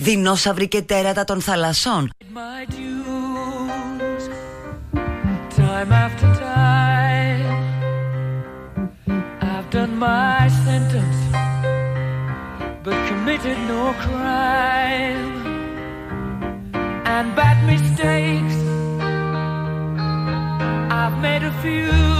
δεινόσαυροι και τέρατα των θαλασσών. time after time. I've done my sentence, but committed no crime. And bad mistakes, I've made a few.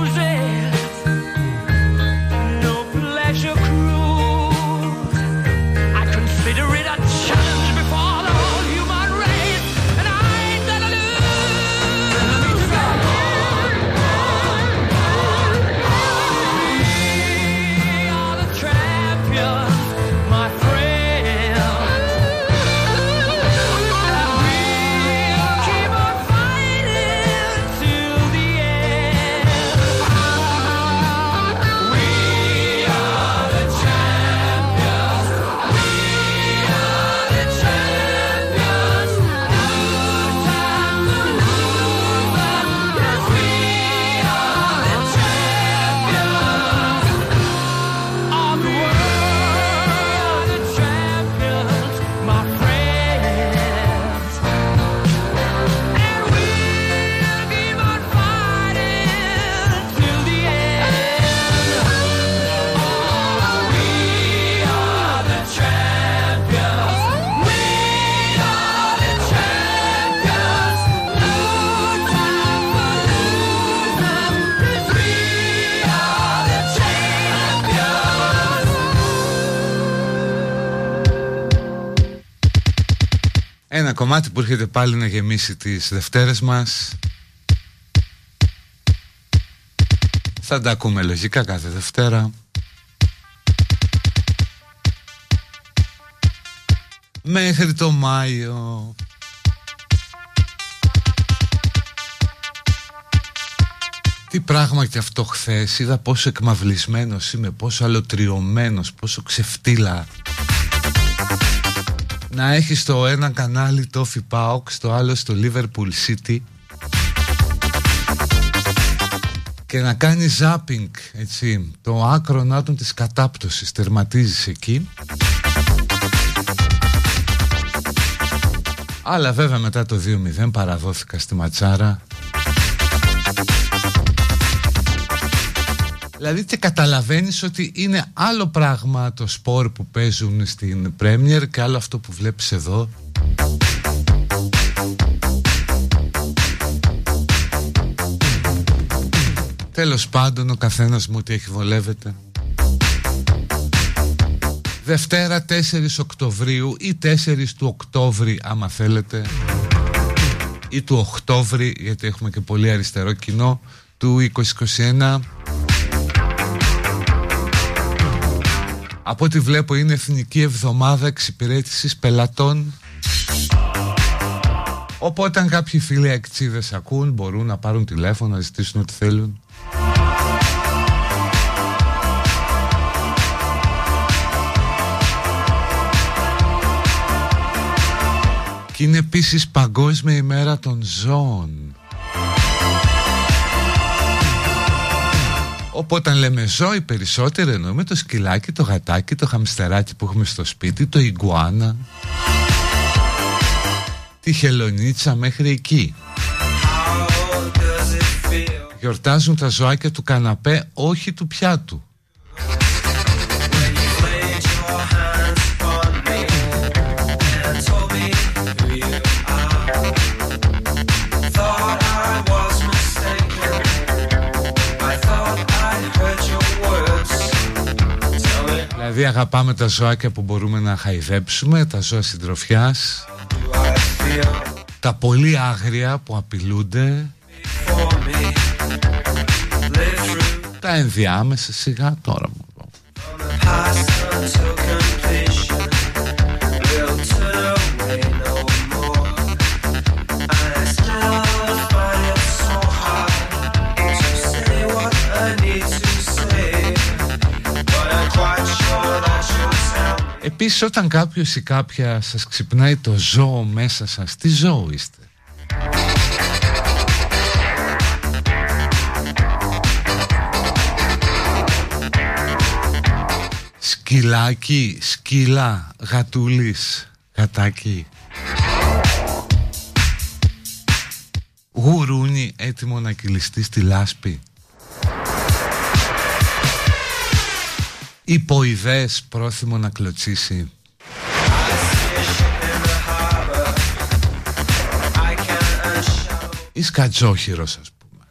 Ένα κομμάτι που έρχεται πάλι να γεμίσει τις Δευτέρες μας. Θα τα ακούμε λογικά κάθε Δευτέρα. Μέχρι το Μάιο. Τι πράγμα και αυτό χθες Είδα πόσο εκμαυλισμένος είμαι Πόσο αλωτριωμένος Πόσο ξεφτύλα να έχει στο ένα κανάλι το FIPAOK, στο άλλο στο Liverpool City. Και να κάνει zapping, έτσι, το άκρο να της κατάπτωσης, τερματίζεις εκεί. Αλλά βέβαια μετά το 2-0 παραδόθηκα στη ματσάρα Δηλαδή και καταλαβαίνεις ότι είναι άλλο πράγμα το σπορ που παίζουν στην Πρέμιερ και άλλο αυτό που βλέπεις εδώ. Τέλος πάντων ο καθένας μου ότι έχει βολεύεται. Δευτέρα 4 Οκτωβρίου ή 4 του Οκτώβρη άμα θέλετε ή του Οκτώβρη γιατί έχουμε και πολύ αριστερό κοινό του 2021 Από ό,τι βλέπω είναι Εθνική Εβδομάδα Εξυπηρέτησης Πελατών. Οπότε αν κάποιοι φίλοι εκτσίδες ακούν μπορούν να πάρουν τηλέφωνο να ζητήσουν ό,τι θέλουν. Και είναι επίσης Παγκόσμια ημέρα των ζώων Οπότε όταν λέμε ζώοι περισσότερο εννοούμε το σκυλάκι, το γατάκι, το χαμστεράκι που έχουμε στο σπίτι, το ιγκουάνα. τη χελονίτσα μέχρι εκεί Γιορτάζουν τα ζωάκια του καναπέ όχι του πιάτου Δηλαδή αγαπάμε τα ζωάκια που μπορούμε να χαϊδέψουμε, τα ζώα συντροφιάς, τα πολύ άγρια που απειλούνται, τα ενδιάμεσα σιγά τώρα μου. Επίσης όταν κάποιος ή κάποια σας ξυπνάει το ζώο μέσα σας, τι ζώο είστε; Σκυλάκι, σκύλα, γατούλης, γατάκι. Γουρούνι έτοιμο να κυλιστεί στη λάσπη. Υποειδές πρόθυμο να κλωτσίσει. Ή σκατζόχυρος ας πούμε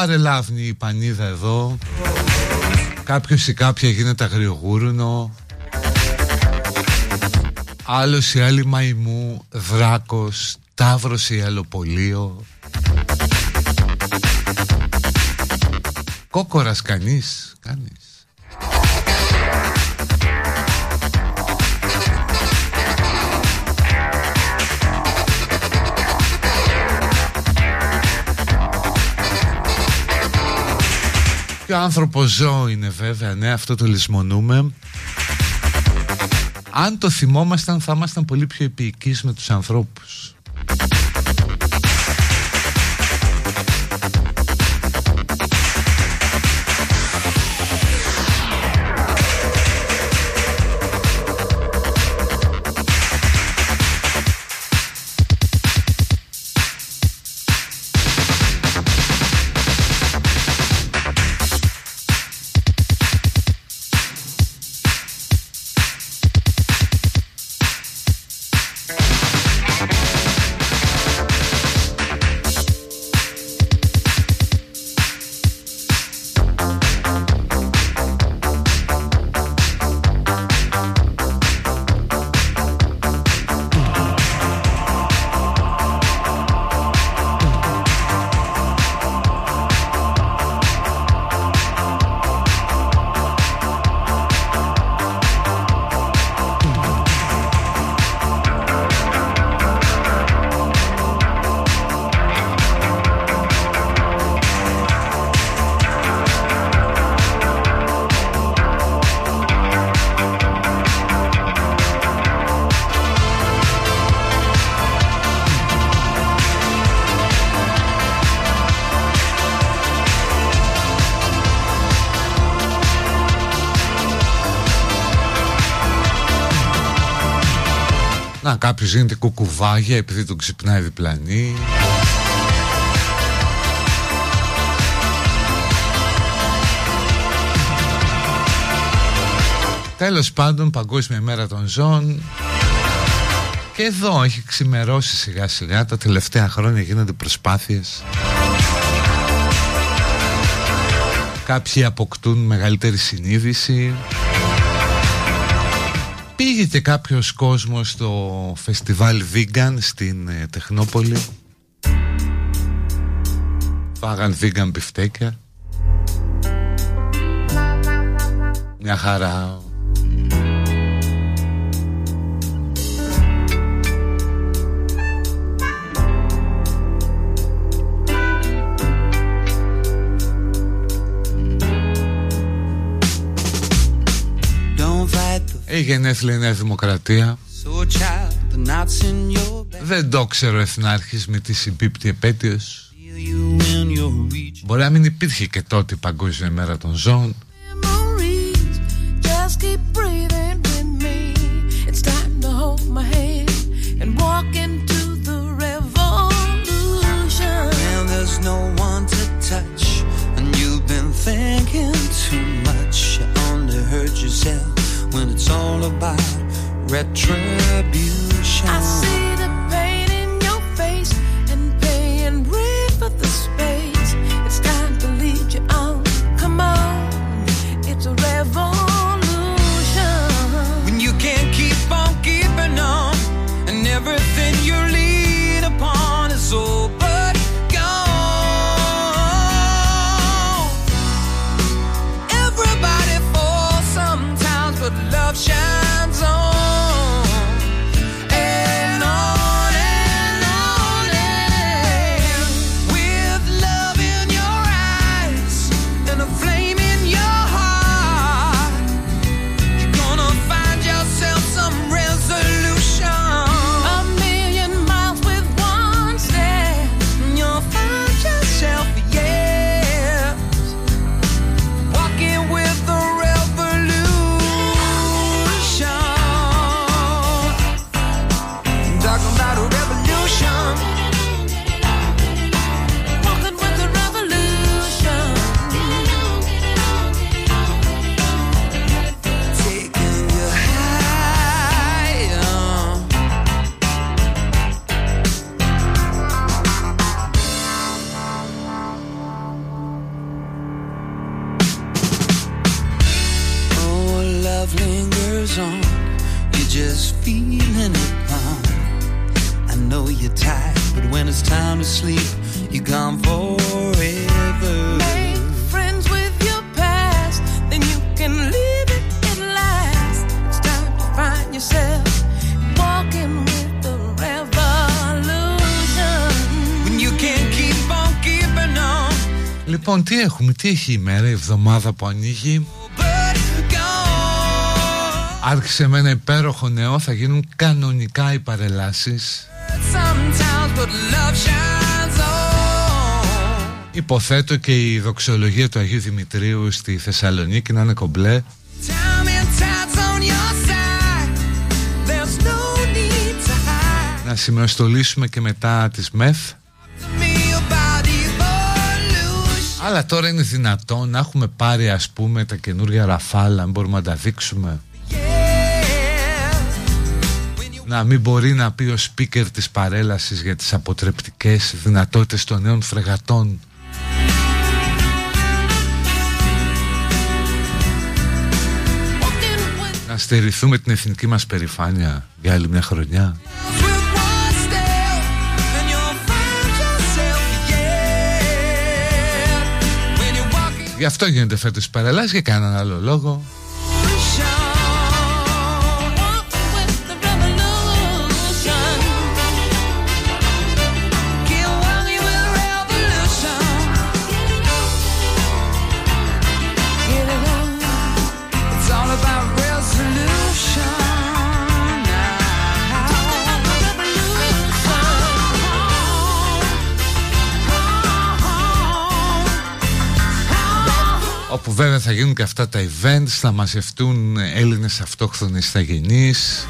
παρελάβνει η πανίδα εδώ. Κάποιος ή κάποια γίνεται αγριογούρουνο Άλλος ή άλλη μαϊμού Δράκος Ταύρος ή αλοπολείο Κόκορας κανείς Κανείς ο άνθρωπος ζώο είναι βέβαια, ναι, αυτό το λησμονούμε. Αν το θυμόμασταν θα ήμασταν πολύ πιο επίοικείς με τους ανθρώπους. Γίνεται κουκουβάγια επειδή τον ξυπνάει διπλανή. Τέλος πάντων Παγκόσμια Μέρα των Ζώων. Και εδώ έχει ξημερώσει σιγά σιγά. Τα τελευταία χρόνια γίνονται προσπάθειες. Κάποιοι αποκτούν μεγαλύτερη συνείδηση Πήγε και κάποιος κόσμος στο φεστιβάλ Vegan στην ε, Τεχνόπολη; Φάγαν vegan μπιφτέκια. Μια χαρά Έχει γενέθλια η Νέα Δημοκρατία. Δεν το ξέρω εθνάρχης με τη συμπίπτη επέτειος. Μπορεί να μην υπήρχε και τότε η Παγκόσμια Μέρα των Ζώων when it's all about retribution. Λοιπόν, τι έχουμε, τι έχει η μέρα, η εβδομάδα που ανοίγει. Άρχισε με ένα υπέροχο νέο, θα γίνουν κανονικά οι παρελάσεις. Υποθέτω και η δοξολογία του Αγίου Δημητρίου στη Θεσσαλονίκη να είναι κομπλέ. Να σημειοστολίσουμε και μετά τις ΜΕΘ. Αλλά τώρα είναι δυνατόν να έχουμε πάρει ας πούμε τα καινούργια ραφάλα, αν μπορούμε να τα δείξουμε. Να μην μπορεί να πει ο σπίκερ της παρέλασης για τις αποτρεπτικές δυνατότητες των νέων φρεγατών. Να στερηθούμε την εθνική μας περηφάνεια για άλλη μια χρονιά. Γι' αυτό γίνεται φέτος παρελάσεις για κανέναν άλλο λόγο. Βέβαια θα γίνουν και αυτά τα events θα μαζευτούν Έλληνες αυτόχθονες σταγενείς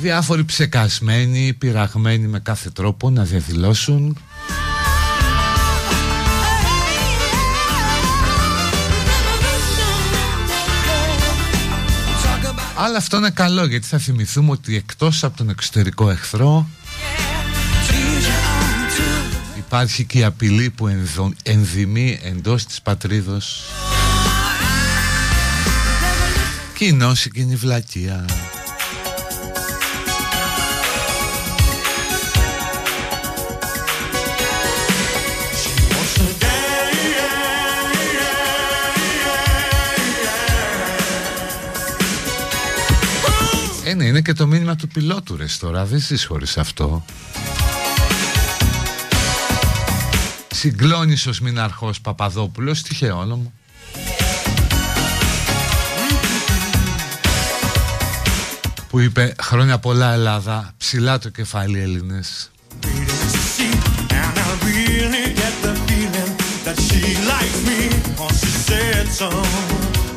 διάφοροι ψεκασμένοι, πειραγμένοι με κάθε τρόπο να διαδηλώσουν. Αλλά αυτό είναι καλό γιατί θα θυμηθούμε ότι εκτός από τον εξωτερικό εχθρό Υπάρχει και η απειλή που ενδυμεί εντός της πατρίδος Κοινός εκείνη βλακεία Είναι, είναι και το μήνυμα του πιλότου ρε τώρα, δεν ζεις χωρίς αυτό. Συγκλώνεις ως μηναρχός Παπαδόπουλος, τυχαίο όνομα. Που είπε χρόνια πολλά Ελλάδα, ψηλά το κεφάλι Έλληνες.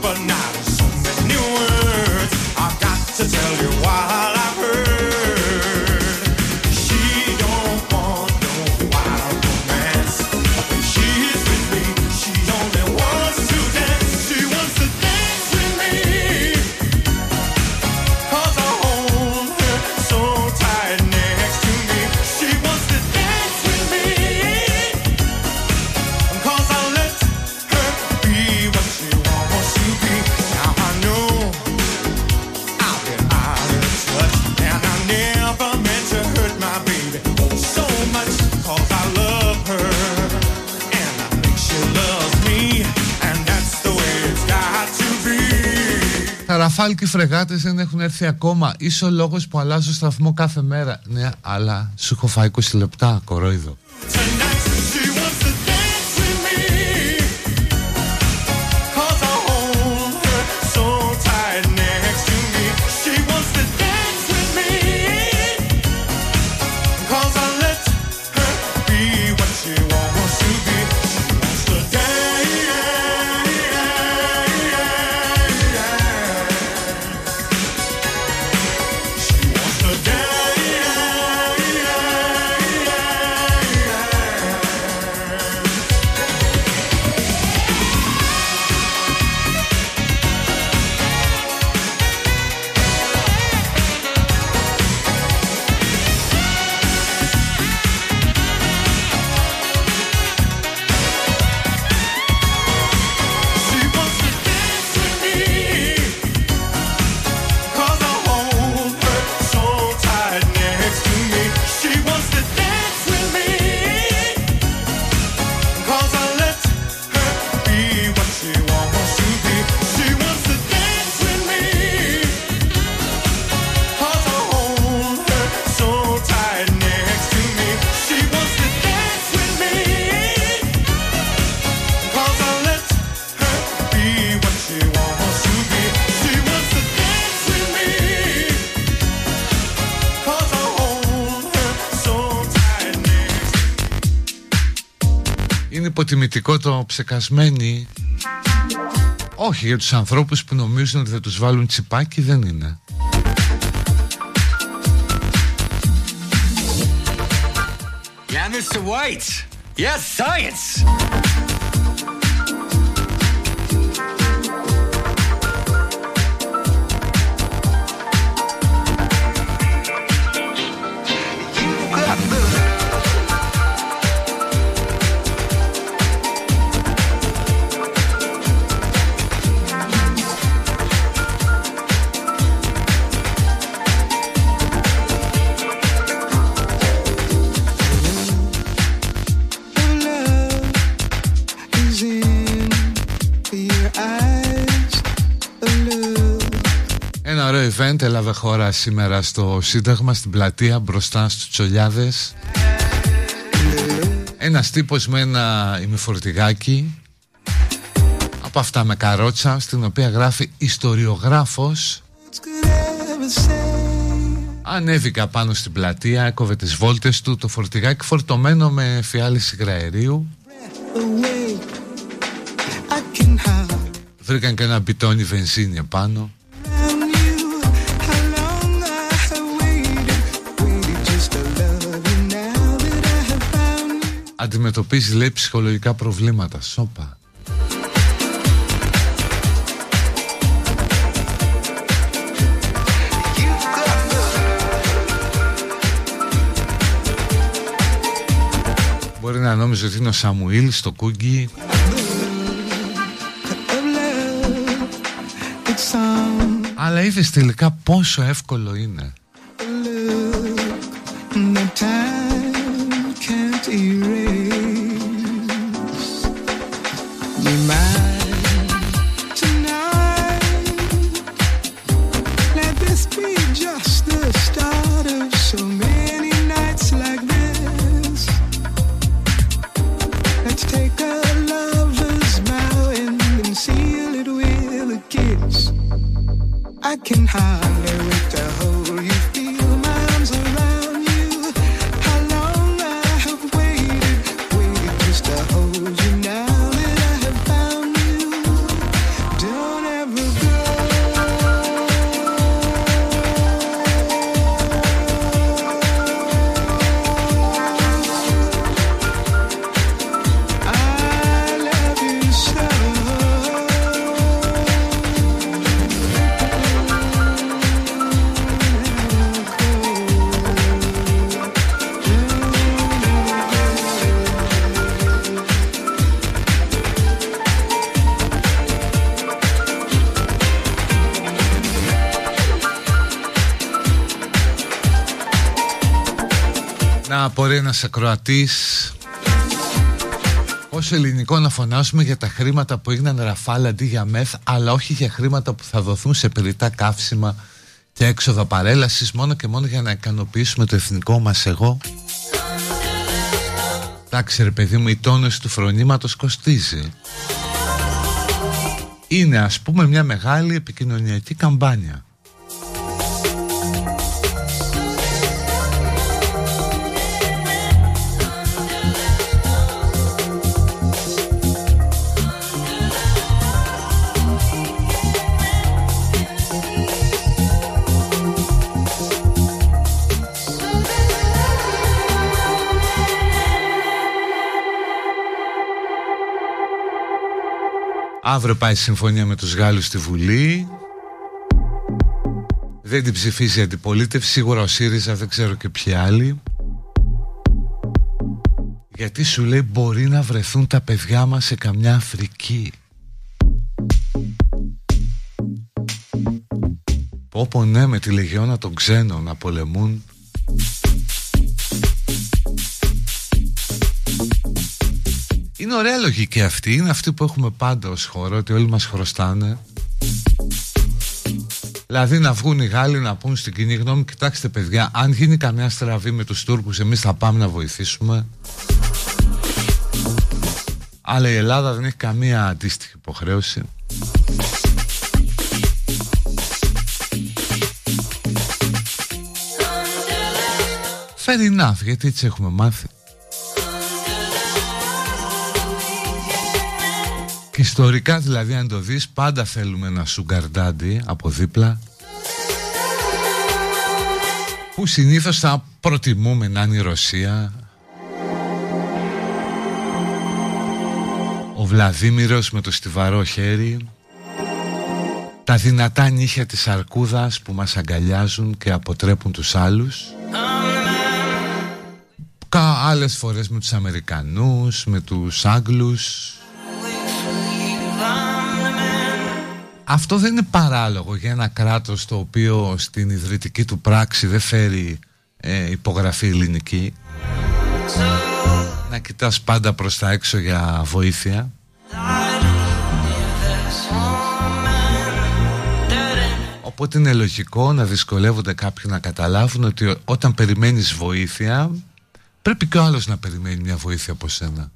But not so many words. I've got to tell you why. Ραφάλ και οι φρεγάτες δεν έχουν έρθει ακόμα. Είσαι ο λόγος που αλλάζω σταθμό κάθε μέρα. Ναι, αλλά σου έχω φάει 20 λεπτά, κορόιδο. Υποτιμητικό το ψεκασμένοι όχι για τους ανθρώπους που νομίζουν ότι θα τους βάλουν τσιπάκι δεν είναι Yeah, Mr. White. Yes, science. Χώρα σήμερα στο Σύνταγμα στην πλατεία μπροστά στους Τσολιάδες. Ένας τύπος με ένα ημιφορτηγάκι από αυτά με καρότσα στην οποία γράφει ιστοριογράφος Ανέβηκα πάνω στην πλατεία, έκοβε τις βόλτες του το φορτηγάκι φορτωμένο με φιάλιση υγραερίου Βρήκαν και ένα μπιτόνι βενζίνη επάνω αντιμετωπίζει λέει ψυχολογικά προβλήματα. Σόπα Μπορεί να νόμιζε ότι είναι ο Σαμουήλ στο κούγκι It's Αλλά είδες τελικά πόσο εύκολο είναι ένας ακροατής ως ελληνικό να φωνάσουμε για τα χρήματα που έγιναν ραφάλ αντί για μεθ αλλά όχι για χρήματα που θα δοθούν σε περιτά καύσιμα και έξοδα παρέλασης μόνο και μόνο για να ικανοποιήσουμε το εθνικό μας εγώ. Εντάξει ρε παιδί μου η τόνωση του φρονήματος κοστίζει. Είναι ας πούμε μια μεγάλη επικοινωνιακή καμπάνια Αύριο πάει η συμφωνία με τους Γάλλους στη Βουλή. Δεν την ψηφίζει η αντιπολίτευση Σίγουρα ο ΣΥΡΙΖΑ δεν ξέρω και ποιοι άλλοι. Γιατί σου λέει μπορεί να βρεθούν τα παιδιά μας σε καμιά Αφρική Πω ναι με τη λεγιώνα των ξένων να πολεμούν Είναι ωραία λογική αυτή. Είναι αυτή που έχουμε πάντα ως χώρο Ότι όλοι μας χρωστάνε. Δηλαδή να βγουν οι Γάλλοι να πούν στην κοινή γνώμη Κοιτάξτε παιδιά Αν γίνει καμιά στραβή με τους Τούρκους Εμείς θα πάμε να βοηθήσουμε Αλλά η Ελλάδα δεν έχει καμία αντίστοιχη υποχρέωση. Fair enough γιατί έτσι έχουμε μάθει ιστορικά δηλαδή αν το δεις πάντα θέλουμε ένα σουγκαρντάντι από δίπλα. Που συνήθως θα προτιμούμε να είναι η Ρωσία. Ο Βλαδίμηρος με το στιβαρό χέρι. Τα δυνατά νύχια της αρκούδας που μας αγκαλιάζουν και αποτρέπουν τους άλλους. Κα άλλες φορές με τους Αμερικανούς, με τους Άγγλους Αυτό δεν είναι παράλογο για ένα κράτος το οποίο στην ιδρυτική του πράξη δεν φέρει ε, υπογραφή ελληνική να κοιτάς πάντα προς τα έξω για βοήθεια Οπότε είναι λογικό να δυσκολεύονται κάποιοι να καταλάβουν ότι όταν περιμένεις βοήθεια πρέπει και ο άλλος να περιμένει μια βοήθεια από σένα.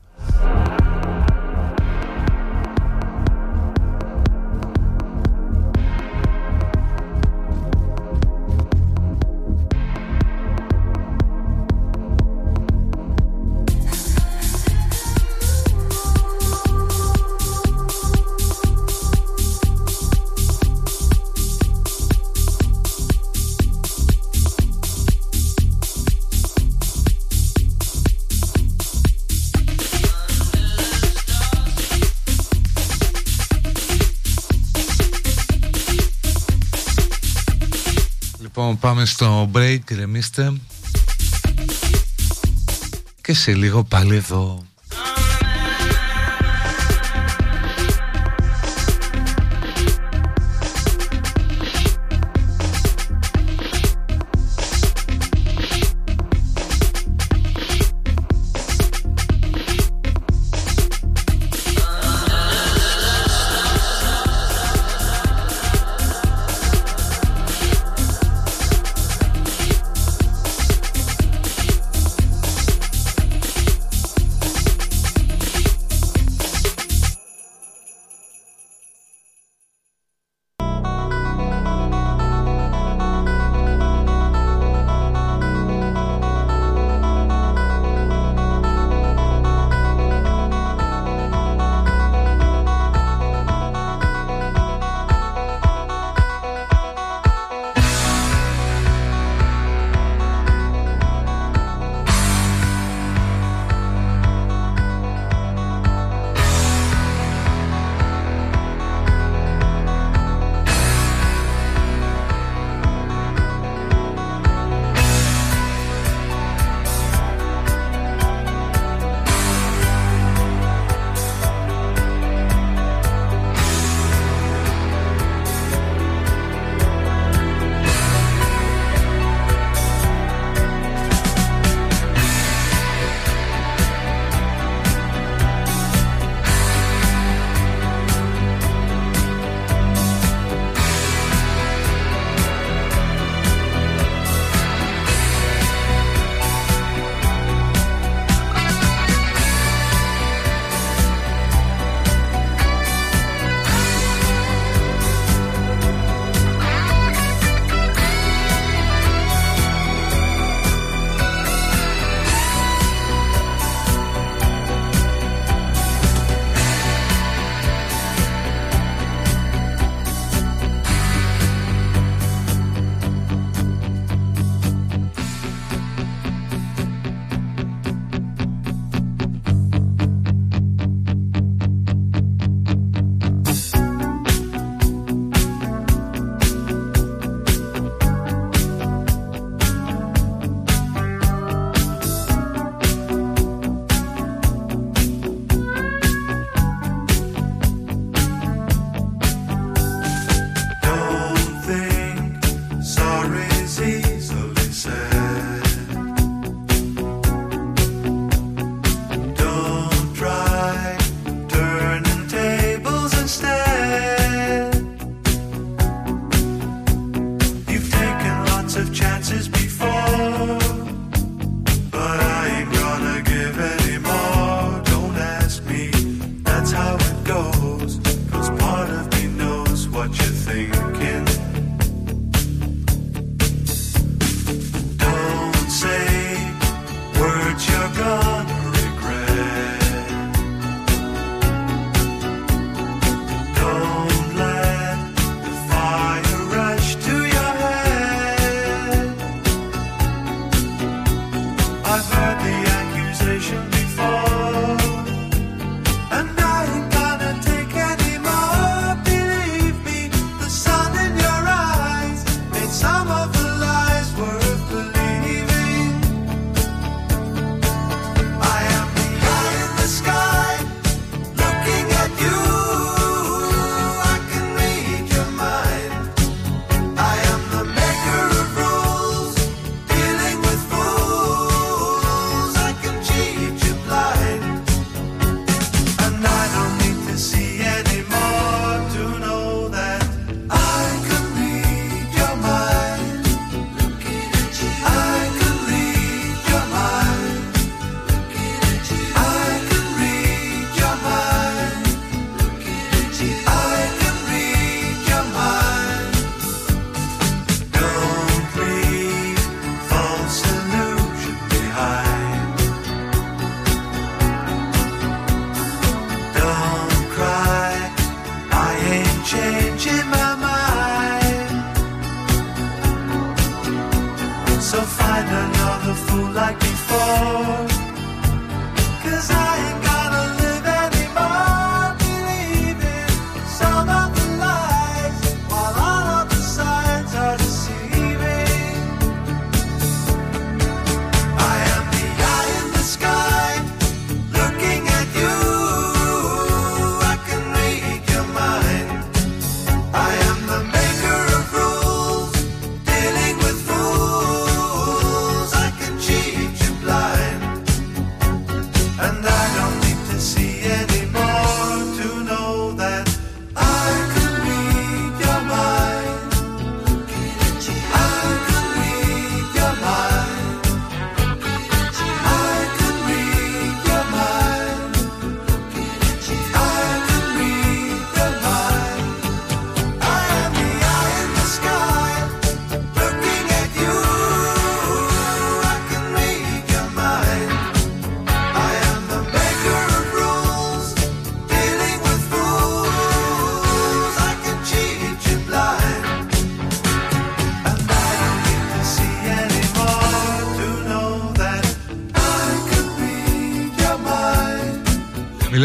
Πάμε στο break ρεμίστε Και σε λίγο πάλι εδώ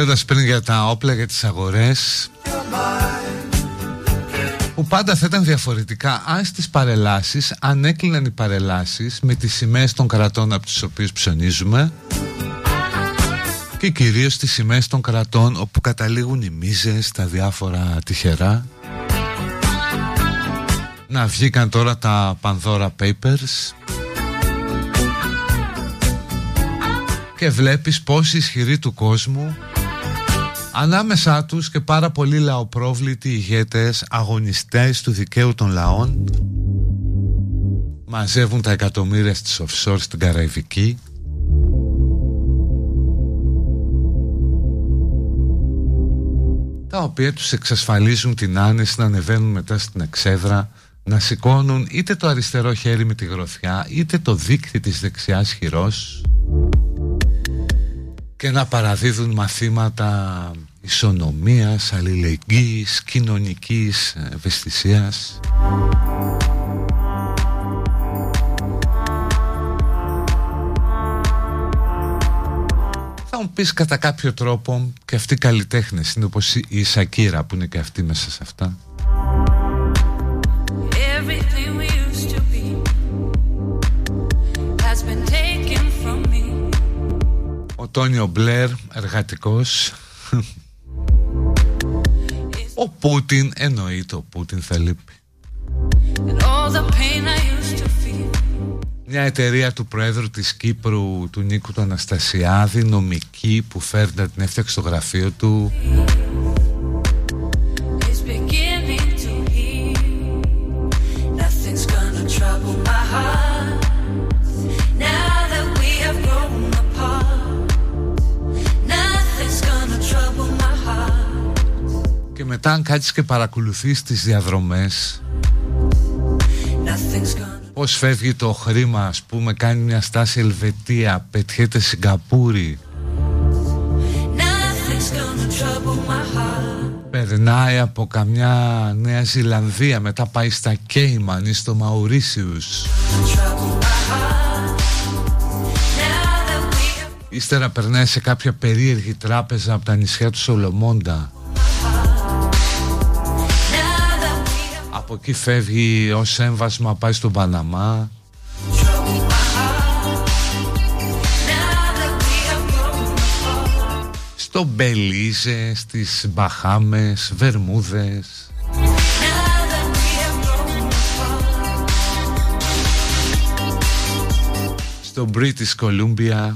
Μιλώντας πριν για τα όπλα για τις αγορές που πάντα θα ήταν διαφορετικά αν στις παρελάσεις αν έκλειναν οι παρελάσεις με τις σημαίες των κρατών από τις οποίες ψωνίζουμε και κυρίως τις σημαίες των κρατών όπου καταλήγουν οι μίζες, τα διάφορα τυχερά. Να βγήκαν τώρα τα Pandora Papers και βλέπεις πόσοι ισχυροί του κόσμου Ανάμεσά τους και πάρα πολλοί λαοπρόβλητοι ηγέτες, αγωνιστές του δικαίου των λαών μαζεύουν τα εκατομμύρια στις offshore στην Καραϊβική. Τα οποία τους εξασφαλίζουν την άνεση να ανεβαίνουν μετά στην εξέδρα να σηκώνουν είτε το αριστερό χέρι με τη γροθιά είτε το δίκτυ της δεξιάς χειρός και να παραδίδουν μαθήματα ισονομίας, αλληλεγγύης, κοινωνικής ευαισθησίας. Θα μου πεις κατά κάποιο τρόπο και αυτοί οι καλλιτέχνες είναι όπως η Σακύρα που είναι και αυτή μέσα σε αυτά. Ο Τόνιο Μπλερ, εργατικός. Ο Πούτιν εννοείται ο Πούτιν θα λείπει. Μια εταιρεία του Πρόεδρου της Κύπρου του Νίκου του Αναστασιάδη νομική που φέρνει την έφτιαξε στο γραφείο του Και μετά αν κάτσεις και παρακολουθείς τις διαδρομές Πώς φεύγει το χρήμα ας πούμε Κάνει μια στάση Ελβετία Πετιέται Σιγκαπούρη. Περνάει από καμιά Νέα Ζηλανδία Μετά πάει στα Κέιμαν ή στο Μαουρίσιους. Ύστερα περνάει σε κάποια περίεργη τράπεζα από τα νησιά του Σολομόντα Από εκεί φεύγει ως έμβασμα πάει στον Παναμά. Στο Μπελίζε, στις Μπαχάμες, Βερμούδες. Στο British Columbia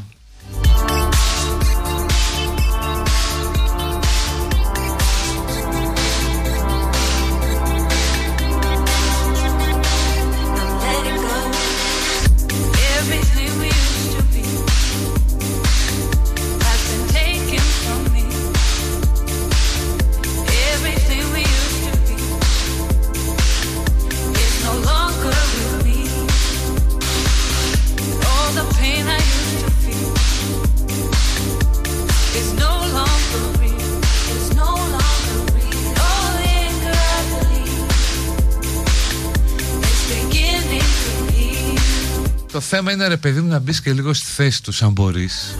θέμα είναι ρε παιδί μου να μπεις και λίγο στη θέση τους αν μπορείς.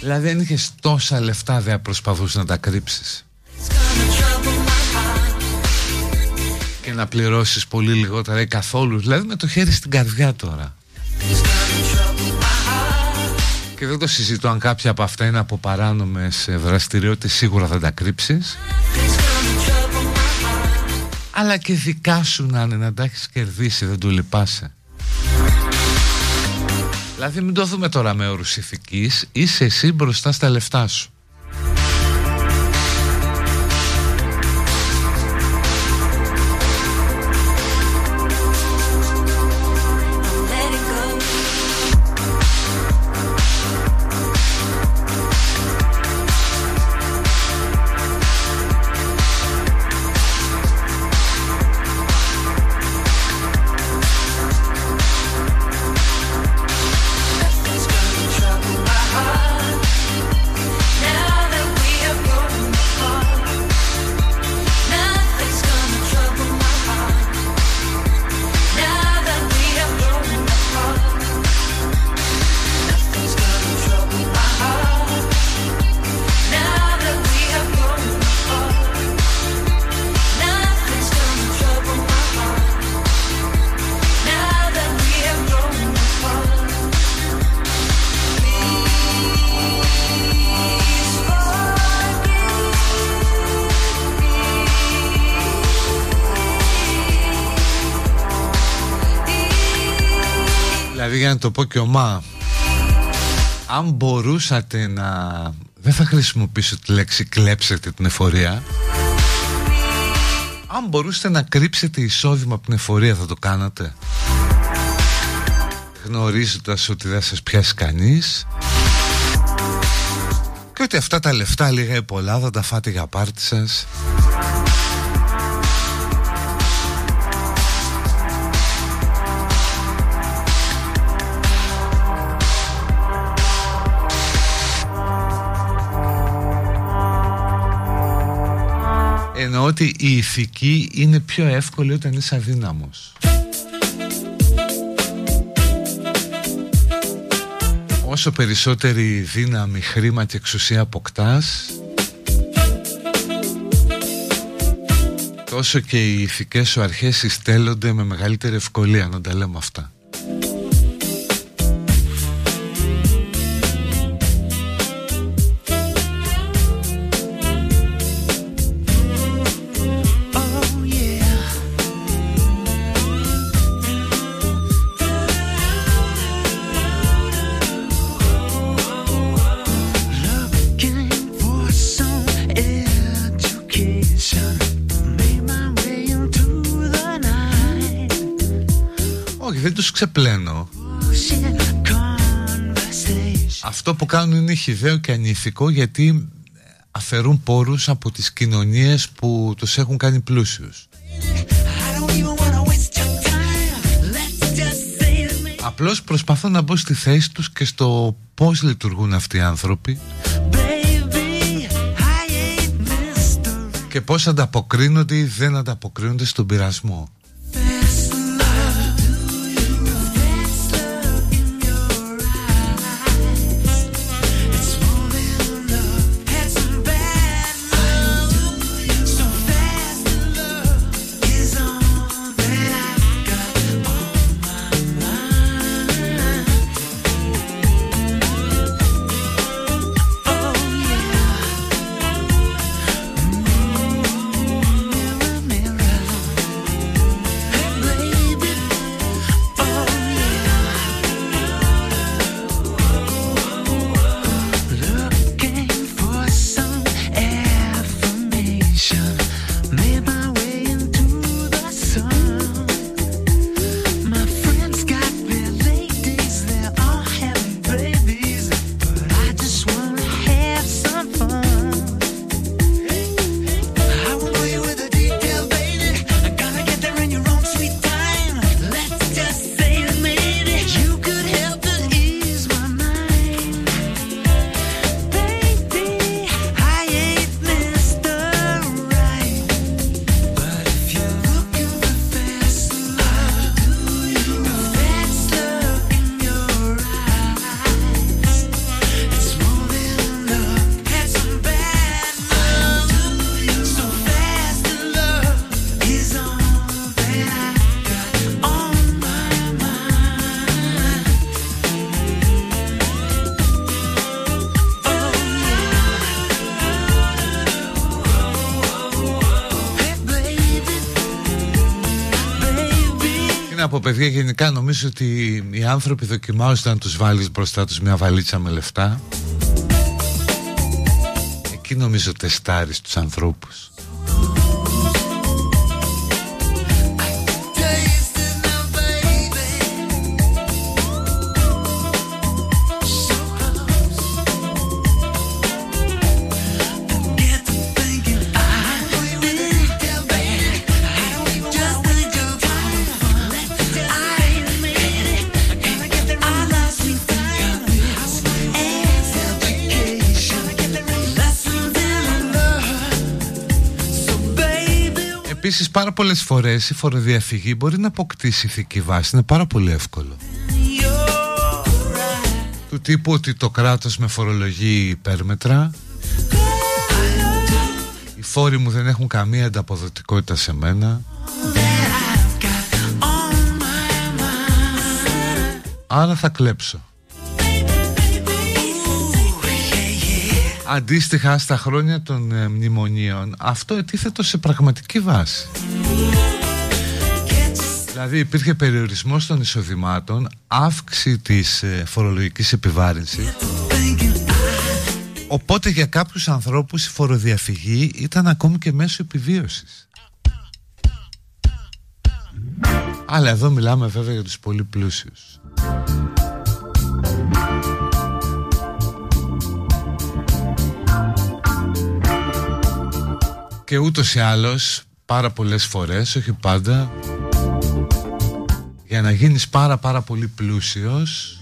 Δηλαδή αν είχες τόσα λεφτά δεν προσπαθούσες να τα κρύψεις Και να πληρώσεις πολύ λιγότερα ή καθόλου Δηλαδή με το χέρι στην καρδιά τώρα Και δεν το συζητώ αν κάποια από αυτά είναι από παράνομες δραστηριότητες Σίγουρα θα τα κρύψεις αλλά και δικά σου να είναι να τα έχεις κερδίσει, δεν του λυπάσαι. Δηλαδή μην το δούμε τώρα με όρους ηθικής, είσαι εσύ μπροστά στα λεφτά σου. Το πω και ομά αν μπορούσατε να δεν θα χρησιμοποιήσω τη λέξη κλέψετε την εφορία. Αν μπορούσατε να κρύψετε εισόδημα από την εφορία θα το κάνατε. Γνωρίζοντας ότι δεν σας πιάσει κανείς. Και ότι αυτά τα λεφτά λίγα ή πολλά θα τα φάτε για πάρτι σας ότι η ηθική είναι πιο εύκολη όταν είσαι αδύναμος. Όσο περισσότερη δύναμη, χρήμα και εξουσία αποκτάς τόσο και οι ηθικές σου αρχές συστέλλονται με μεγαλύτερη ευκολία να τα λέμε αυτά. Ξεπλένω Αυτό που κάνουν είναι χιδαίο και ανήθικο γιατί αφαιρούν πόρους από τις κοινωνίες που τους έχουν κάνει πλούσιους. Απλώς προσπαθώ να μπω στη θέση τους και στο πώς λειτουργούν αυτοί οι άνθρωποι και πώς ανταποκρίνονται ή δεν ανταποκρίνονται στον πειρασμό παιδιά γενικά νομίζω ότι οι άνθρωποι δοκιμάζονται να τους βάλεις μπροστά τους μια βαλίτσα με λεφτά. Εκεί νομίζω τεστάρεις τους ανθρώπους πολλές φορές η φοροδιαφυγή μπορεί να αποκτήσει ηθική βάση. Είναι πάρα πολύ εύκολο. Του τύπου ότι το κράτος με φορολογεί υπέρμετρα. Οι φόροι μου δεν έχουν καμία ανταποδοτικότητα σε μένα. Άρα θα κλέψω. Αντίστοιχα στα χρόνια των ε, μνημονίων αυτό ετίθετο σε πραγματική βάση Δηλαδή υπήρχε περιορισμός των εισοδημάτων Αύξηση της ε, φορολογικής επιβάρυνσης. Οπότε για κάποιους ανθρώπους η φοροδιαφυγή ήταν ακόμη και μέσω επιβίωσης. Αλλά εδώ μιλάμε βέβαια για τους πολύ πλούσιους. Και ούτως ή άλλως πάρα πολλές φορές, όχι πάντα Για να γίνεις πάρα πάρα πολύ πλούσιος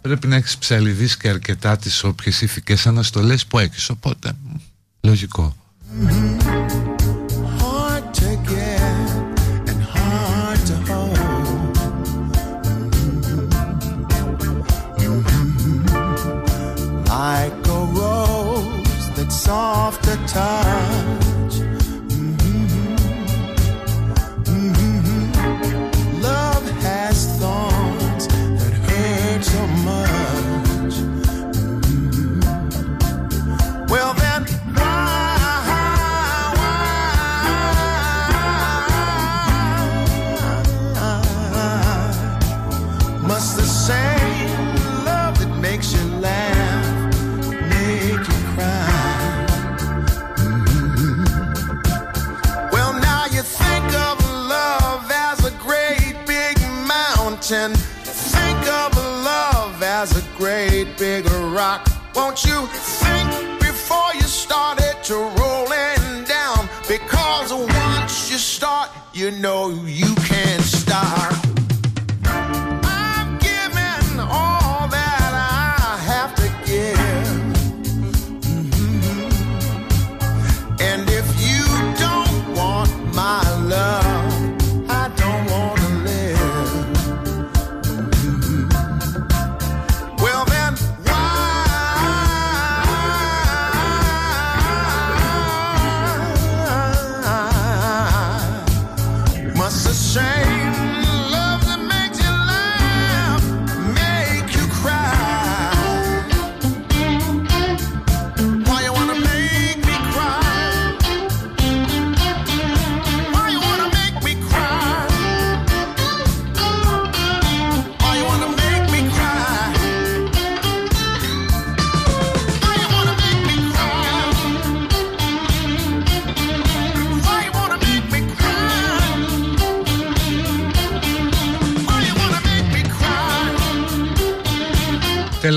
Πρέπει να έχεις ψαλιδίσει και αρκετά τις όποιες ηθικές αναστολές που έχεις Οπότε, λογικό. Softer after time. Think of love as a great big rock. Won't you think before you start it to rolling down? Because once you start, you know you can't stop.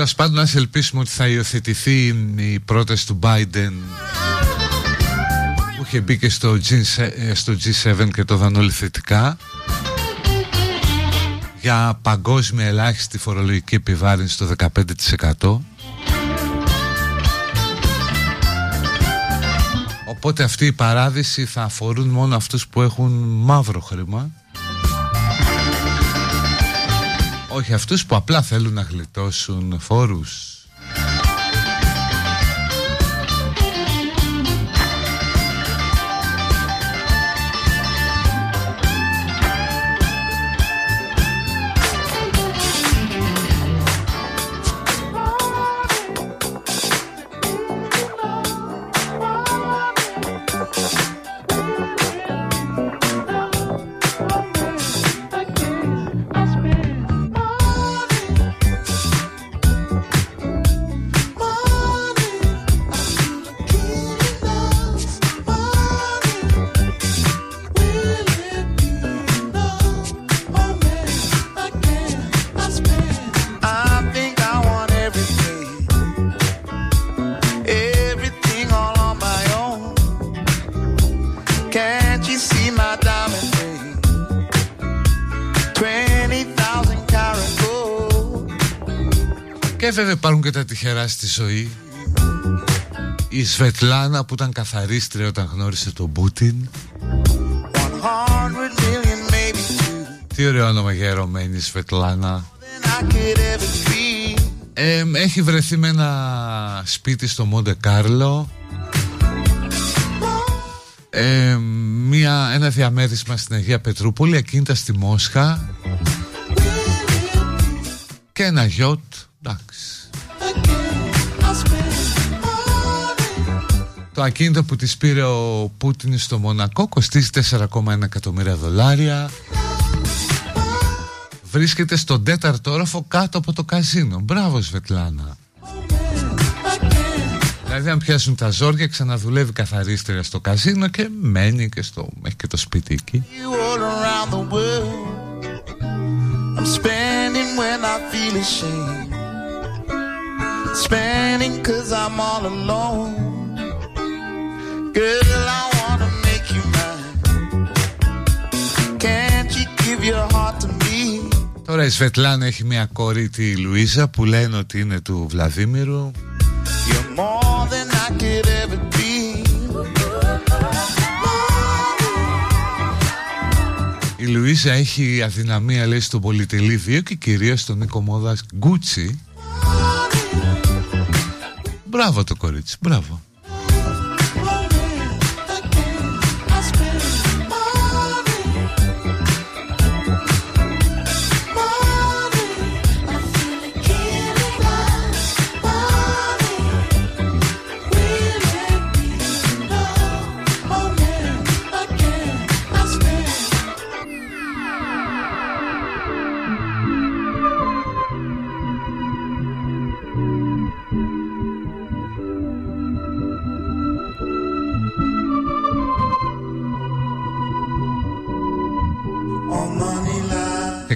Τέλος πάντων, ας ελπίσουμε ότι θα υιοθετηθεί η πρόταση του Biden που είχε μπει και στο, G, στο G7 και το δανόλη θετικά για παγκόσμια ελάχιστη φορολογική επιβάρυνση στο 15%. Οπότε αυτή η παράδειση θα αφορούν μόνο αυτούς που έχουν μαύρο χρήμα όχι αυτούς που απλά θέλουν να γλιτώσουν φόρους βέβαια υπάρχουν και τα τυχερά στη ζωή. Η Σβετλάνα που ήταν καθαρίστρια όταν γνώρισε τον Πούτιν. Τι ωραίο όνομα για ερωμένη Σβετλάνα. Ε, Έχει βρεθεί με ένα σπίτι στο Μόντε Κάρλο. Ε, μια, ένα διαμέρισμα στην Αγία Πετρούπολη ακίνητα στη Μόσχα. Και ένα γιότ εντάξει. Το ακίνητο που της πήρε ο Πούτιν στο Μονακό κοστίζει 4,1 εκατομμύρια δολάρια. Βρίσκεται στον τέταρτο όροφο κάτω από το καζίνο. Μπράβο Σβετλάνα. Δηλαδή αν πιάσουν τα ζόρια ξαναδουλεύει καθαρίστρια στο καζίνο και μένει και στο, έχει και το σπίτι εκεί. I'm spending when I feel ashamed Spending cause I'm all alone. Girl I wanna make you mine. Can't you give your heart to me; Τώρα η Σβετλάνα έχει μια κόρη τη Λουίζα που λένε ότι είναι του Βλαδίμηρου. You're more than I could ever be. Η Λουίζα έχει αδυναμία λέει στο πολυτελή βίο και κυρίως στον Νίκο Μόδας Γκούτσι Μπράβο το κορίτσι, μπράβο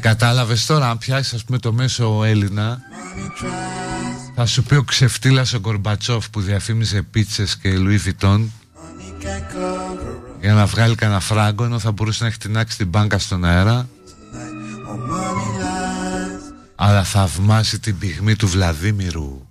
κατάλαβες τώρα αν πιάσεις ας πούμε το μέσο Έλληνα θα σου πει ο ξεφτύλας ο Γκορμπατσόφ που διαφήμιζε πίτσες και Λουί Βιτόν για να βγάλει κανένα φράγκο ενώ θα μπορούσε να έχει τεινάξει την μπάνκα στον αέρα αλλά θαυμάσει την πυγμή του Βλαδίμηρου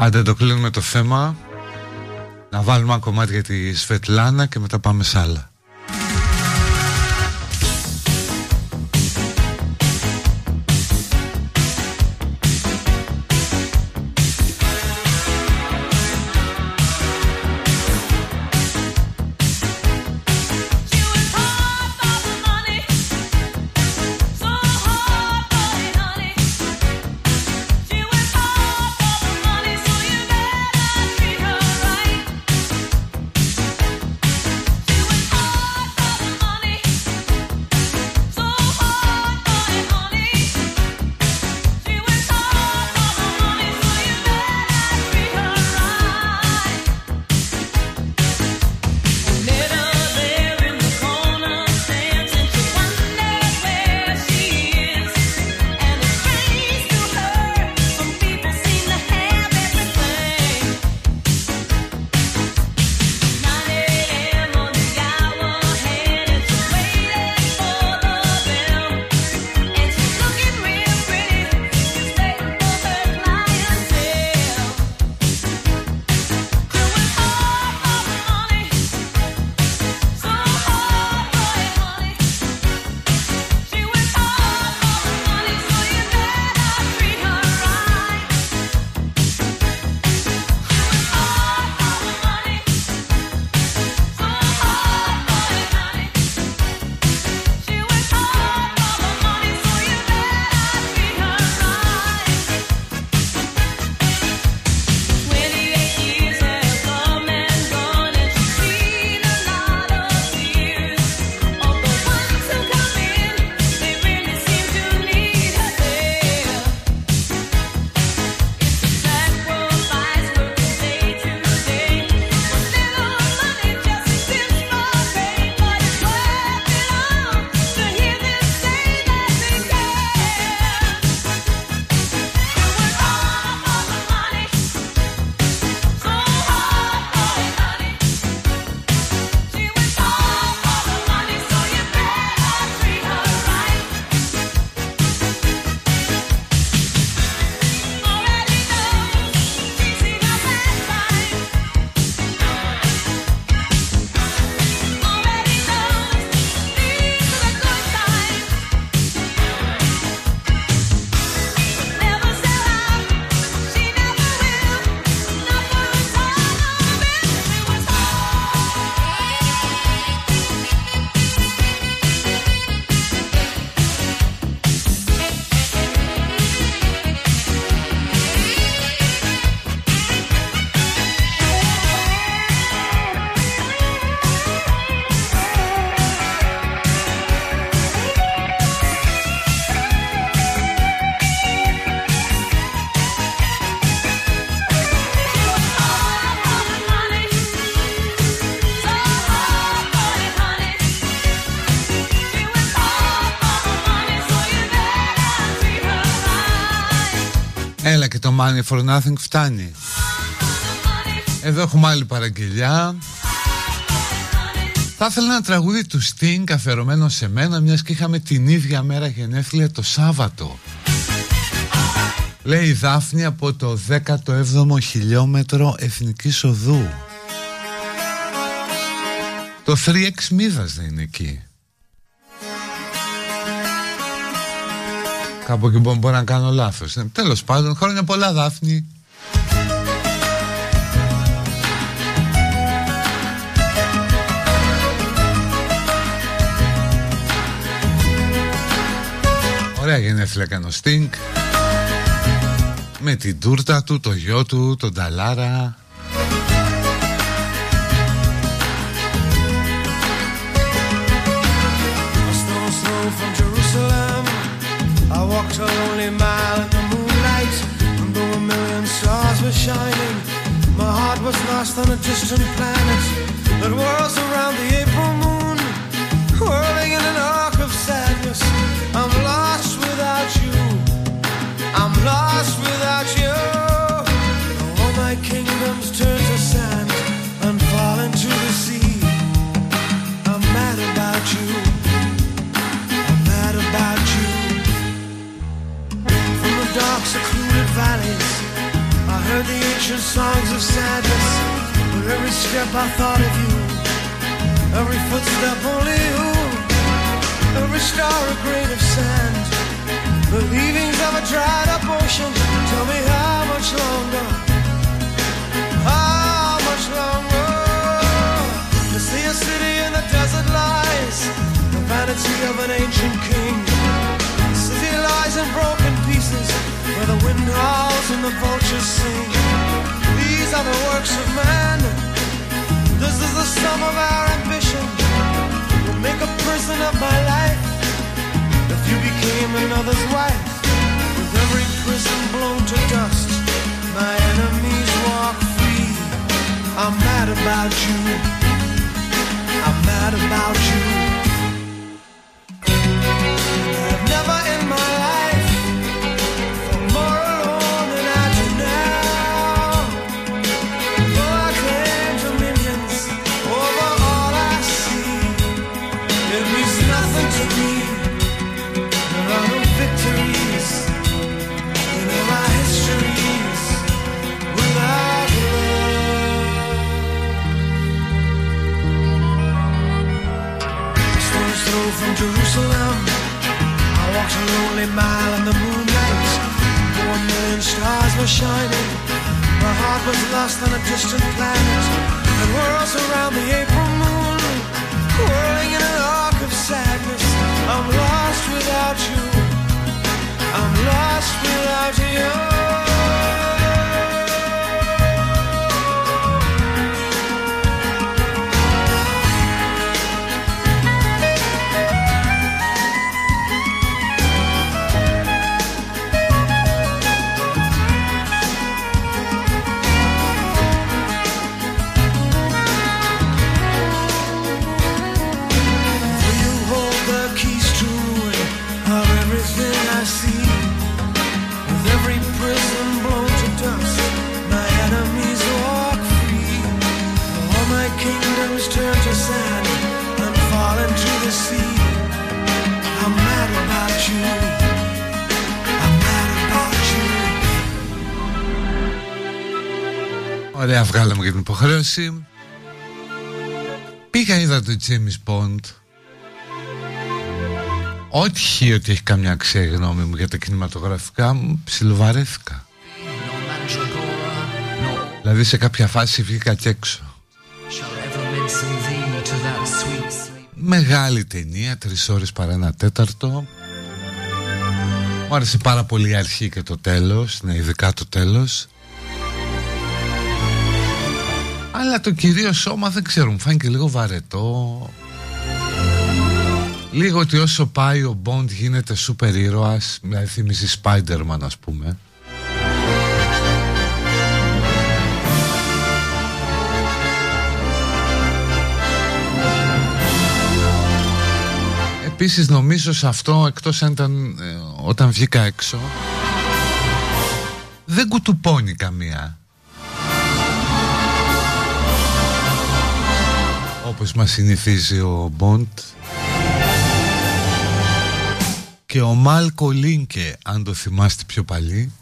Άντε το κλείνουμε το θέμα Να βάλουμε ένα κομμάτι για τη Σβετλάνα Και μετά πάμε σε άλλα Money for Nothing φτάνει. Εδώ έχουμε άλλη παραγγελιά. Θα ήθελα ένα τραγούδι του Sting αφιερωμένο σε μένα Μιας και είχαμε την ίδια μέρα γενέθλια το Σάββατο. Λέει η Δάφνη από το 17ο χιλιόμετρο Εθνικής Οδού. Το 3X Μίδας δεν είναι εκεί Κάπου εκεί μπορώ να κάνω λάθος. Ε, Τέλος πάντων χρόνια πολλά Δάφνη. Ωραία γενέθλια κάνω Στίνκ Με την τούρτα του, το γιο του, τον Ταλάρα were shining, my heart was lost on a distant planet that whirls around the April moon, ancient songs of sadness. But every step I thought of you, every footstep only you, every star a grain of sand. The leavings of a dried up ocean. Tell me how much longer? How much longer? To see a city in the desert lies, the vanity of an ancient king. The city lies in broken pieces, where the wind howls and the vultures sing. These are the works of man. This is the sum of our ambition. We'll make a prison of my life. If you became another's wife, with every prison blown to dust, my enemies walk free. I'm mad about you. I'm mad about you. I've never in my were shining. My heart was lost on a distant planet. And worlds around the April moon, whirling in an arc of sadness. I'm lost without you. I'm lost without you. Ωραία, βγάλαμε και την υποχρέωση. Πήγα, είδα το James Bond. Όχι ότι έχει καμιά αξία η γνώμη μου για τα κινηματογραφικά μου, ψιλοβαρέθηκα. nor mandragora, nor Δηλαδή σε κάποια φάση βγήκα και έξω. shall ever mince thee to that sweet sleep. Μεγάλη ταινία, τρεις ώρες παρά ένα τέταρτο. Μου άρεσε πάρα πολύ η αρχή και το τέλος, ναι, ειδικά το τέλος. Αλλά το κυρίως σώμα δεν ξέρω, μου φάνηκε λίγο βαρετό. Λίγο ότι όσο πάει ο Bond γίνεται σούπερ ήρωας, δηλαδή θυμίζει Spider-Man ας πούμε. Επίσης νομίζω σε αυτό εκτός αν ήταν ε, όταν βγήκα έξω δεν κουτουπώνει καμία. Όπως μας συνηθίζει ο Μποντ. Και ο Μάλκο Λίνκε αν το θυμάστε πιο παλί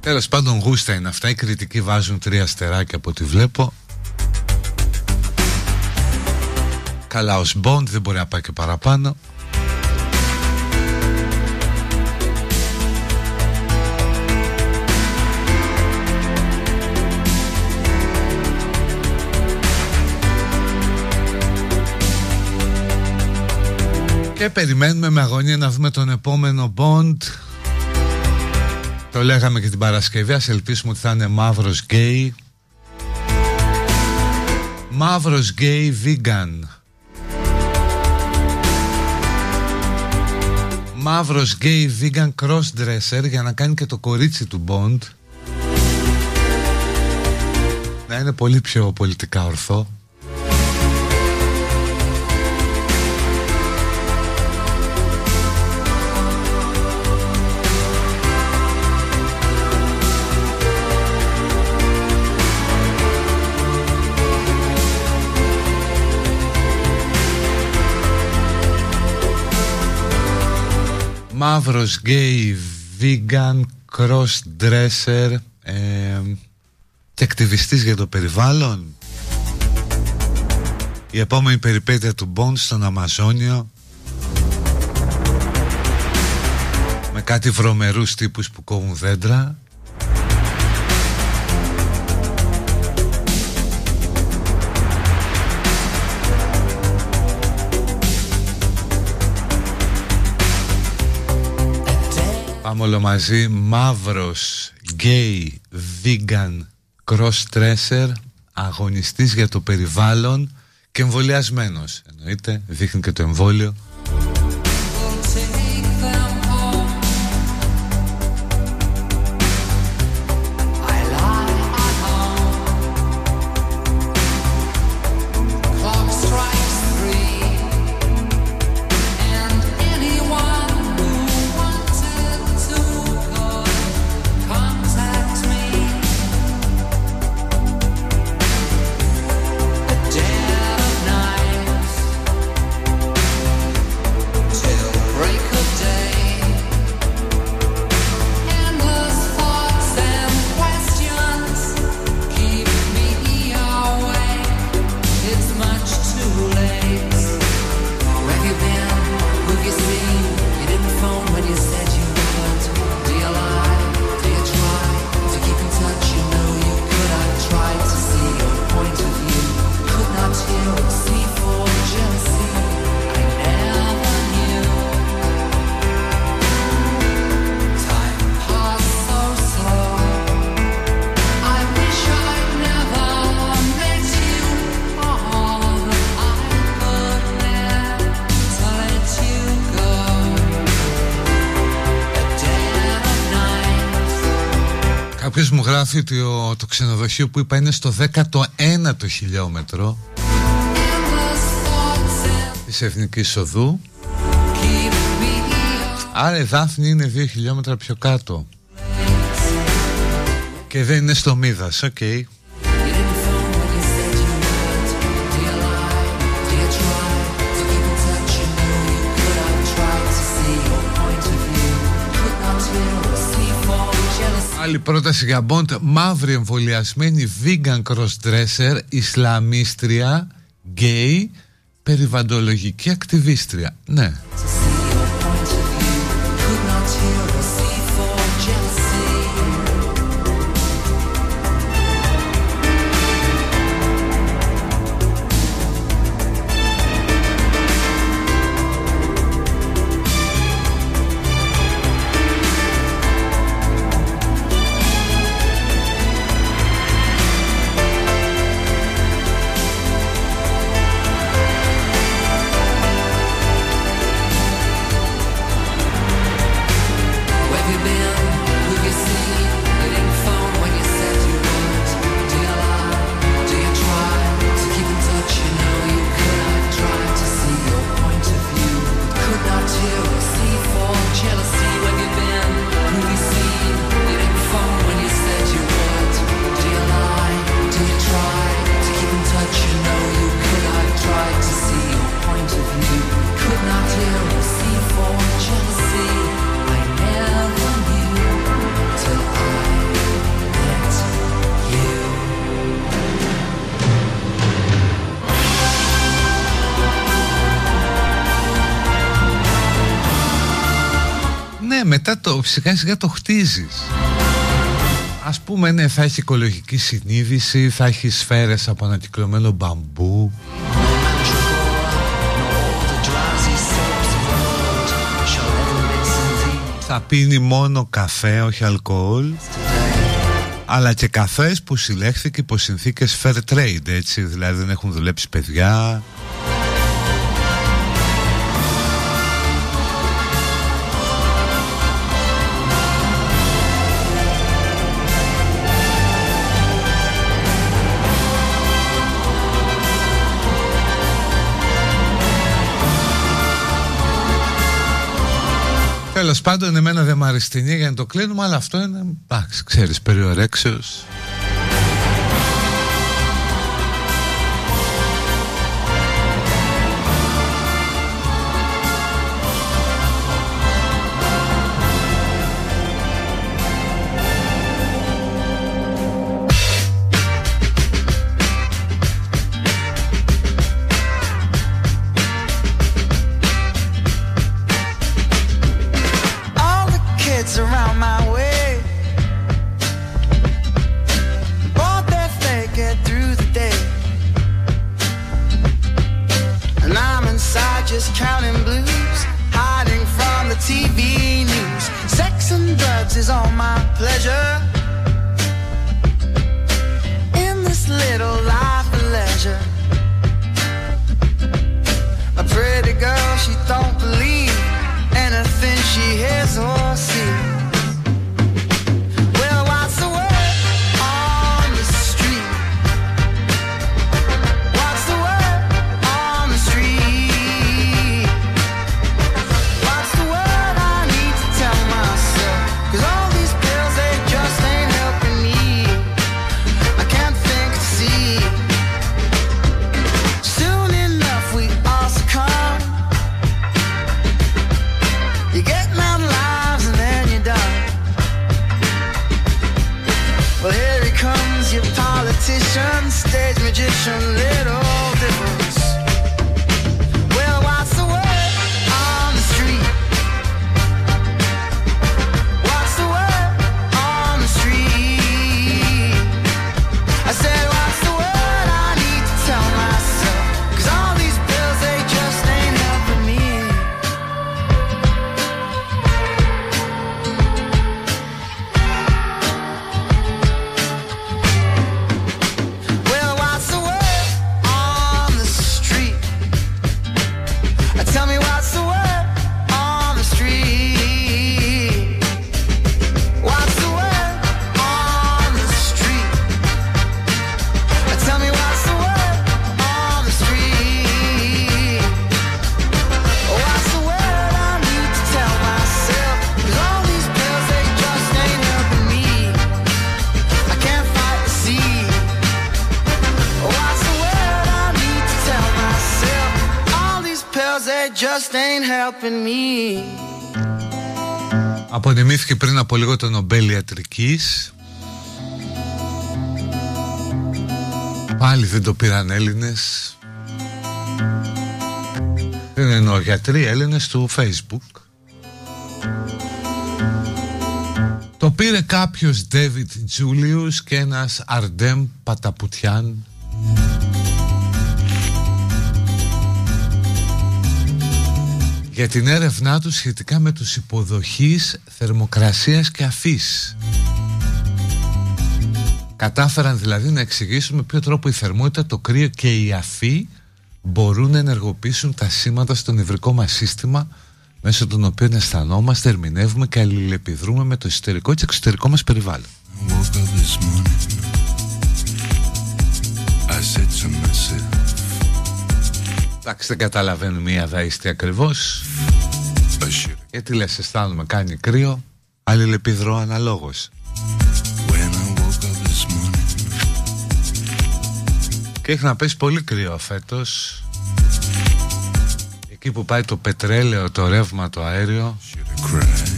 Τέλος πάντων γούστα είναι αυτά Οι κριτικοί βάζουν τρία αστεράκια από ό,τι βλέπω Καλά ως Bond δεν μπορεί να πάει και παραπάνω. Και περιμένουμε με αγωνία να δούμε τον επόμενο Bond. Το λέγαμε και την Παρασκευή Ας ελπίσουμε ότι θα είναι μαύρος γκέι. Μαύρος γκέι vegan Μαύρος γκέι vegan crossdresser Για να κάνει και το κορίτσι του Bond. Να είναι πολύ πιο πολιτικά ορθό Μαύρος γκέι, vegan, cross-dresser ε, και ακτιβιστής για το περιβάλλον. Η επόμενη περιπέτεια του Bond στον Αμαζόνιο με κάτι βρωμερούς τύπους που κόβουν δέντρα Πάμε όλο μαζί Μαύρος, γκέι, vegan, cross-dresser Αγωνιστής για το περιβάλλον Και εμβολιασμένος. Εννοείται, δείχνει και το εμβόλιο γράφει ότι το ξενοδοχείο που είπα είναι στο 19ο χιλιόμετρο της Εθνικής Οδού Άρα η Δάφνη είναι 2 χιλιόμετρα πιο κάτω Και δεν είναι στο Μίδας, οκ okay. Άλλη πρόταση για Μποντ Μαύρη εμβολιασμένη vegan crossdresser Ισλαμίστρια Γκέι Περιβαντολογική ακτιβίστρια. Ναι σιγά σιγά το χτίζεις. Ας πούμε ναι θα έχει οικολογική συνείδηση Θα έχει σφαίρες από ανακυκλωμένο μπαμπού. Θα πίνει μόνο καφέ όχι αλκοόλ αλλά και καφές που συλλέχθηκε υπό συνθήκες fair trade έτσι δηλαδή δεν έχουν δουλέψει παιδιά πάντων, εμένα δεν μ' αρέσει την για να το κλείνουμε, αλλά αυτό είναι. Εντάξει, ξέρεις, περιορέξεως. Από λίγο το Νομπέλ Ιατρικής. Πάλι δεν το πήραν Έλληνες. Δεν εννοώ γιατροί Έλληνες του Facebook. Το πήρε κάποιος David Julius και ένας Αρντέμ Παταπουτιάν για την έρευνά τους σχετικά με τους υποδοχείς θερμοκρασίας και αφής. Κατάφεραν δηλαδή να εξηγήσουν με ποιο τρόπο η θερμότητα, το κρύο και η αφή μπορούν να ενεργοποιήσουν τα σήματα στο νευρικό μας σύστημα μέσω των οποίων αισθανόμαστε, ερμηνεύουμε και αλληλεπιδρούμε με το εσωτερικό και εξωτερικό μας περιβάλλον. I woke up this morning. I said to myself, Εντάξει δεν καταλαβαίνω μία δαίστη ακριβώς. I should. γιατί λες αισθάνομαι κάνει κρύο. Αλληλεπιδρώ αναλόγως. When I woke up this morning, Και έχει να πέσει πολύ κρύο φέτος. Εκεί που πάει το πετρέλαιο, το ρεύμα, το αέριο. Should have cried.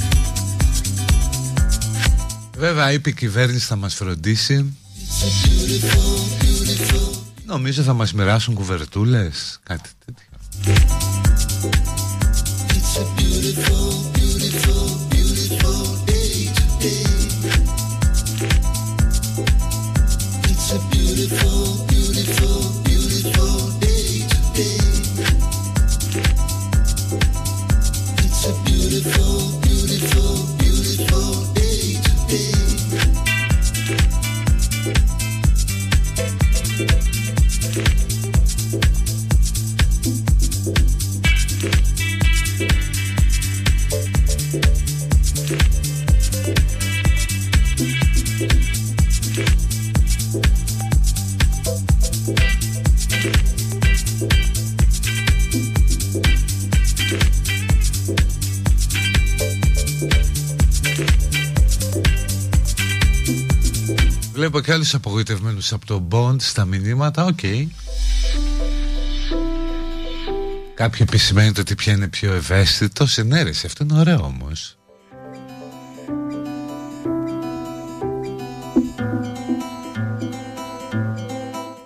Βέβαια είπε η κυβέρνηση θα μας φροντίσει Νομίζω θα μας μοιράσουν κουβερτούλες Κάτι τέτοιο Βλέπω και άλλους απογοητευμένους από το Bond στα μηνύματα, οκ. Κάποιοι επισημαίνουν ότι πια είναι πιο ευαίσθητο. Σε ναι, ρε, σε αυτό είναι ωραίο όμως.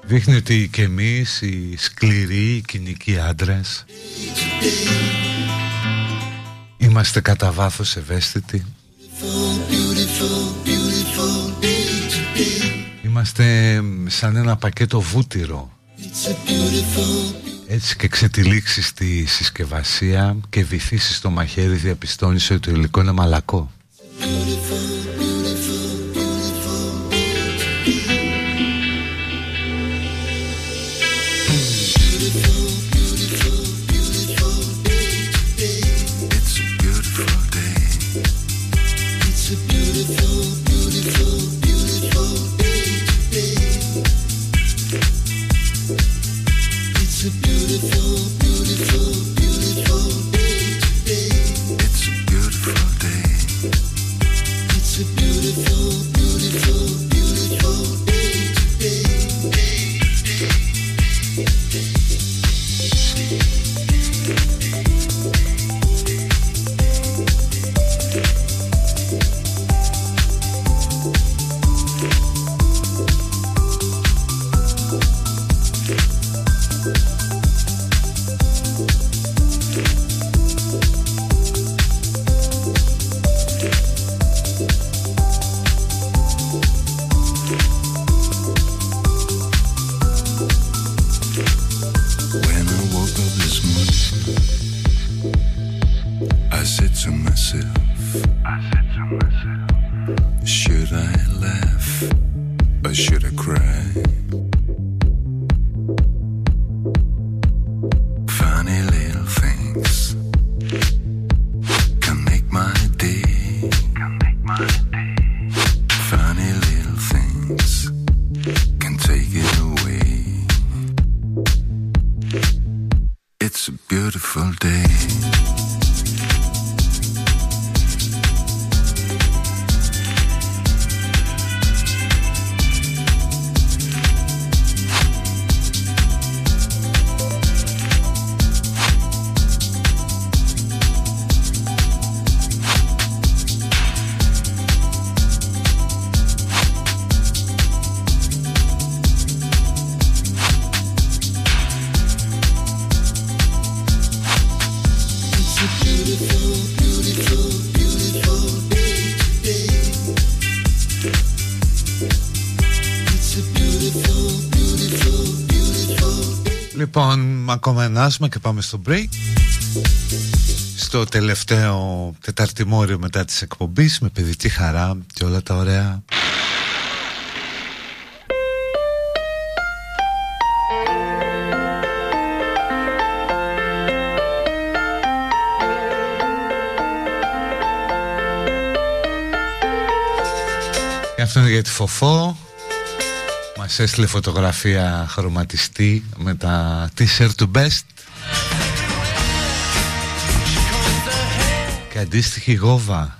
Δείχνει ότι και εμείς οι σκληροί, οι κοινικοί άντρες Είμαστε κατά βάθος ευαίσθητοι Είμαστε σαν ένα πακέτο βούτυρο Έτσι και ξετυλίξεις στη συσκευασία και βυθίσεις στο μαχαίρι διαπιστώνεις ότι το υλικό είναι μαλακό Λοιπόν, ακόμα ενάσουμε και πάμε στο break. Στο τελευταίο τεταρτημόριο μετά της εκπομπής Με παιδική χαρά και όλα τα ωραία. Και αυτό είναι για τη Φοφό Μας έστειλε φωτογραφία χρωματιστή με τα t-shirt του Best. Και αντίστοιχη γόβα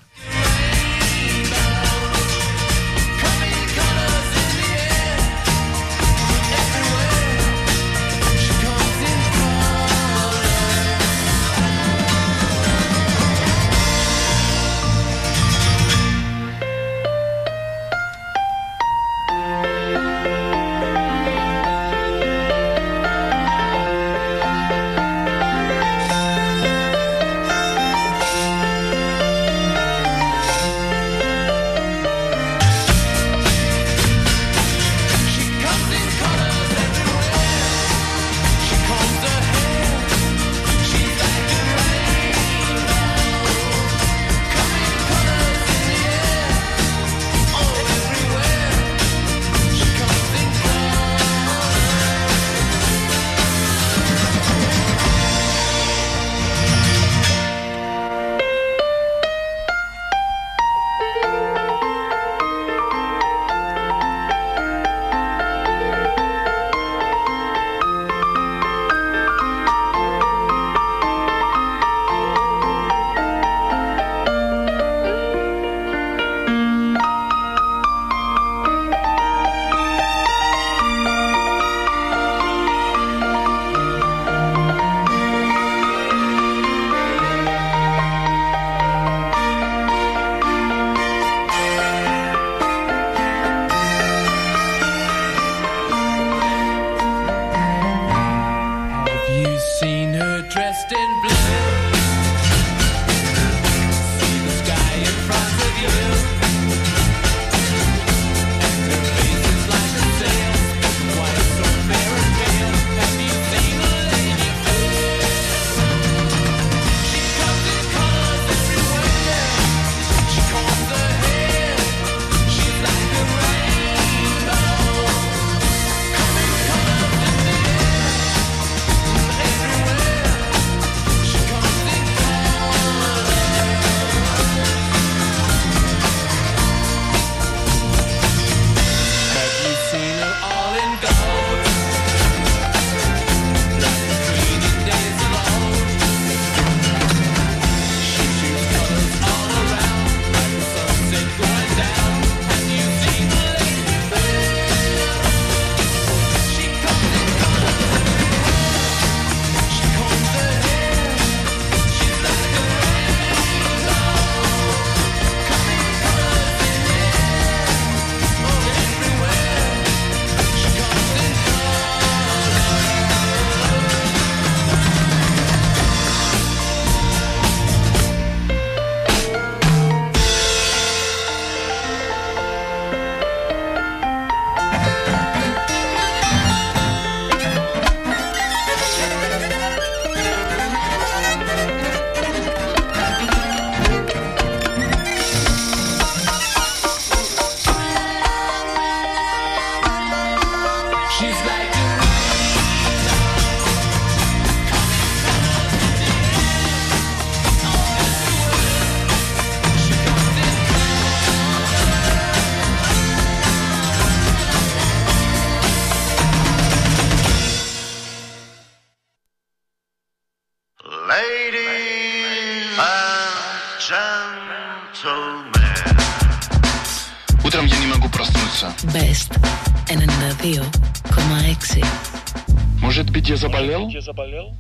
Καπαλαίου.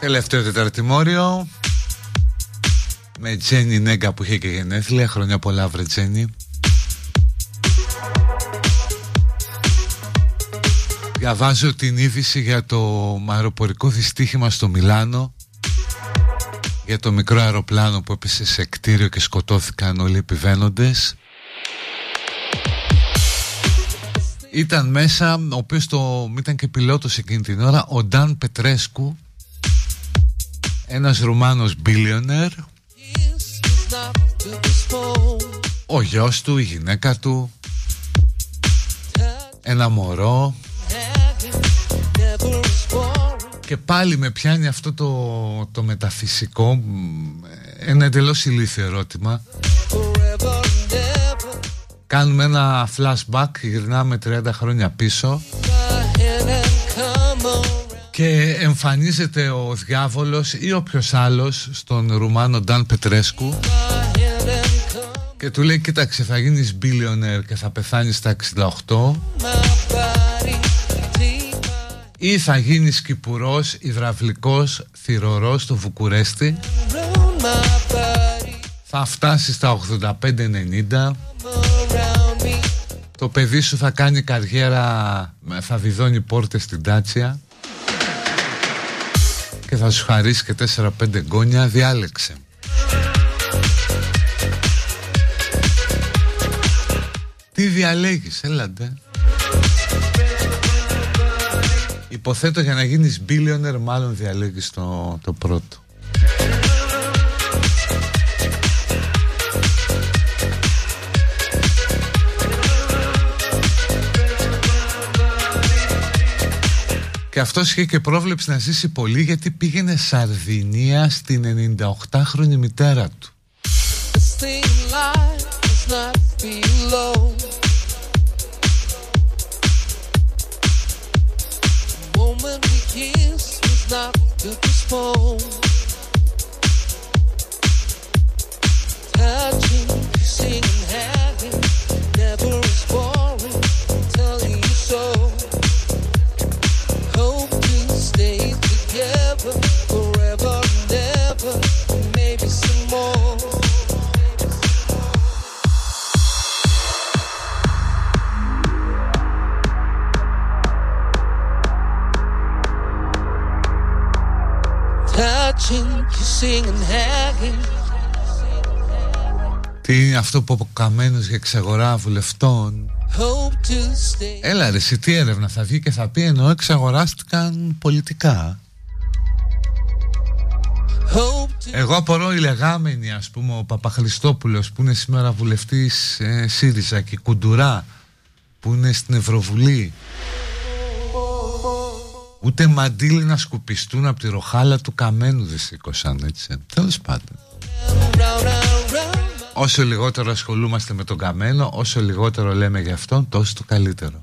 Τελευταίο τεταρτημόριο με Τζένι Νέγκα που είχε και γενέθλια. Χρόνια πολλά, βρε Τζένι. Διαβάζω την είδηση για το αεροπορικό δυστύχημα στο Μιλάνο για το μικρό αεροπλάνο που έπεσε σε κτίριο και σκοτώθηκαν όλοι οι επιβαίνοντες. Ήταν μέσα, ο οποίος το, ήταν και πιλότος εκείνη την ώρα, ο Νταν Πετρέσκου ένας Ρουμάνος billionaire ο γιος του, η γυναίκα του ένα μωρό και πάλι με πιάνει αυτό το, το μεταφυσικό μ, ένα εντελώς ηλίθιο ερώτημα. Κάνουμε ένα flashback γυρνάμε 30 χρόνια πίσω. Και εμφανίζεται ο διάβολος ή όποιος άλλος στον Ρουμάνο Νταν Πετρέσκου και του λέει κοίταξε θα γίνεις billionaire και θα πεθάνεις στα 68 ή θα γίνεις κυπουρός, υδραυλικός, θυρωρός στο Βουκουρέστι. Θα φτάσεις στα 85-90 το παιδί σου θα κάνει καριέρα θα βιδώνει πόρτες στην Τάτσια. Και θα σου χαρίσει και 4-5 γκόνια διάλεξε. Τι διαλέγεις, έλατε Υποθέτω για να γίνεις billionaire μάλλον διαλέγεις το, το πρώτο Και αυτός είχε και πρόβλεψη να ζήσει πολύ γιατί πήγαινε Σαρδινία στην 98χρονη μητέρα του. This thing kiss was not the response. Touching, kissing, and having never response. Τι είναι αυτό που από καμένος για εξαγορά βουλευτών. Hope to stay. Έλα ρε εσύ τι έρευνα θα βγει και θα πει ενώ εξαγοράστηκαν πολιτικά. Hope to Εγώ απορώ οι λεγάμενοι ας πούμε ο Παπαχριστόπουλος που είναι σήμερα βουλευτής ε, ΣΥΡΙΖΑ και η Κουντουρά που είναι στην Ευρωβουλή Ούτε μαντίλι να σκουπιστούν από τη ροχάλα του καμένου δεν σήκωσαν έτσι Τέλος πάντων round, round, round. Όσο λιγότερο ασχολούμαστε με τον καμένο Όσο λιγότερο λέμε για αυτόν τόσο το καλύτερο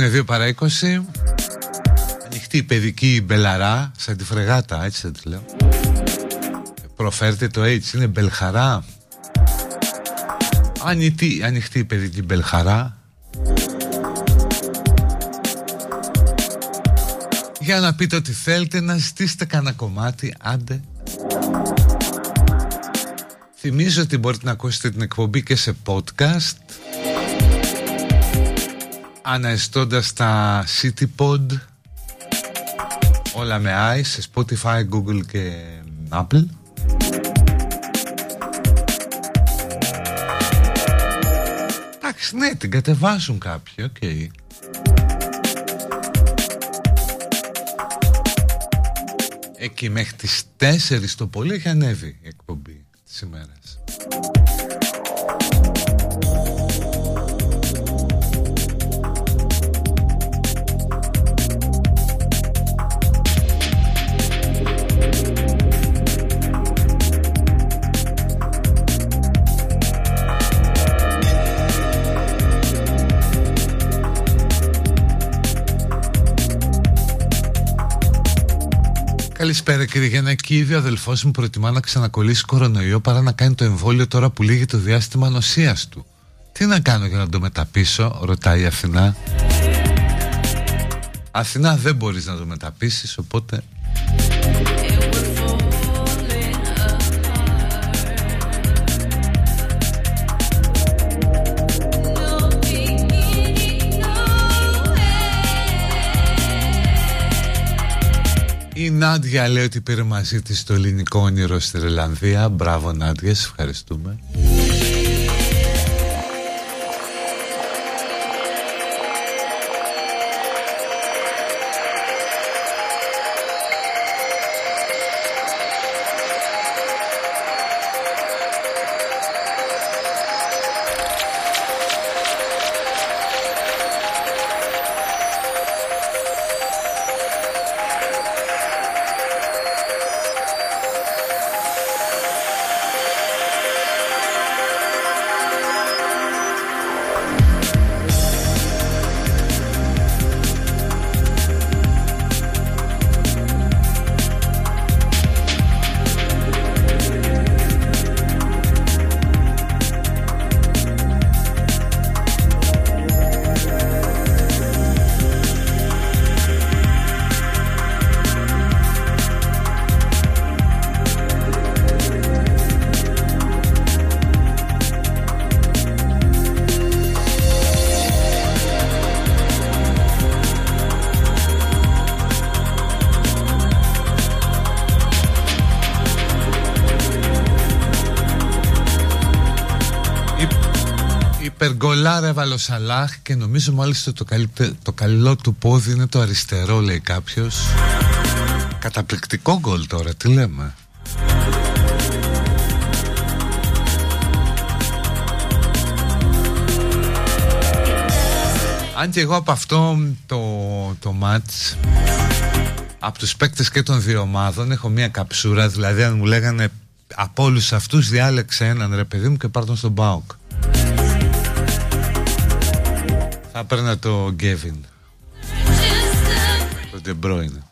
είναι 2 παρά 20. Ανοιχτή η παιδική μπελαρά, σαν τη φρεγάτα, έτσι θα τη λέω. Προφέρτε το έτσι, είναι μπελχαρά. Ανοιχτή, ανοιχτή η παιδική μπελχαρά. Για να πείτε ότι θέλετε να ζητήσετε κανένα κομμάτι, άντε. Θυμίζω ότι μπορείτε να ακούσετε την εκπομπή και σε podcast αναζητώντας τα CityPod όλα με i σε Spotify, Google και Apple Εντάξει ναι την κατεβάζουν κάποιοι οκ okay. Εκεί μέχρι τις 4 το πολύ έχει ανέβει η εκπομπή της ημέρας Καλησπέρα κύριε Γιαννακίδη. Ο αδελφός μου προτιμά να ξανακολλήσει κορονοϊό παρά να κάνει το εμβόλιο τώρα που λύγει το διάστημα νοσίας του. Τι να κάνω για να το μεταπίσω, ρωτάει η Αθηνά. Αθηνά δεν μπορείς να το μεταπίσεις, οπότε... Η Νάντια λέει ότι πήρε μαζί της το ελληνικό όνειρο στη Ρελανδία. Μπράβο Νάντια, σε ευχαριστούμε. Υπεργολάρα έβαλε ο Σαλάχ και νομίζω μάλιστα το, καλύτε, το καλό του πόδι είναι το αριστερό λέει κάποιος. Καταπληκτικό γκολ τώρα τι λέμε. Αν και εγώ από αυτό το, το μάτς από τους παίκτες και των δύο ομάδων έχω μια καψούρα δηλαδή αν μου λέγανε από όλους αυτούς διάλεξε έναν ρε παιδί μου και πάρ' τον στον ΠΑΟΚ θα παίρνα το Γκέβιν Το Ντεμπρόινε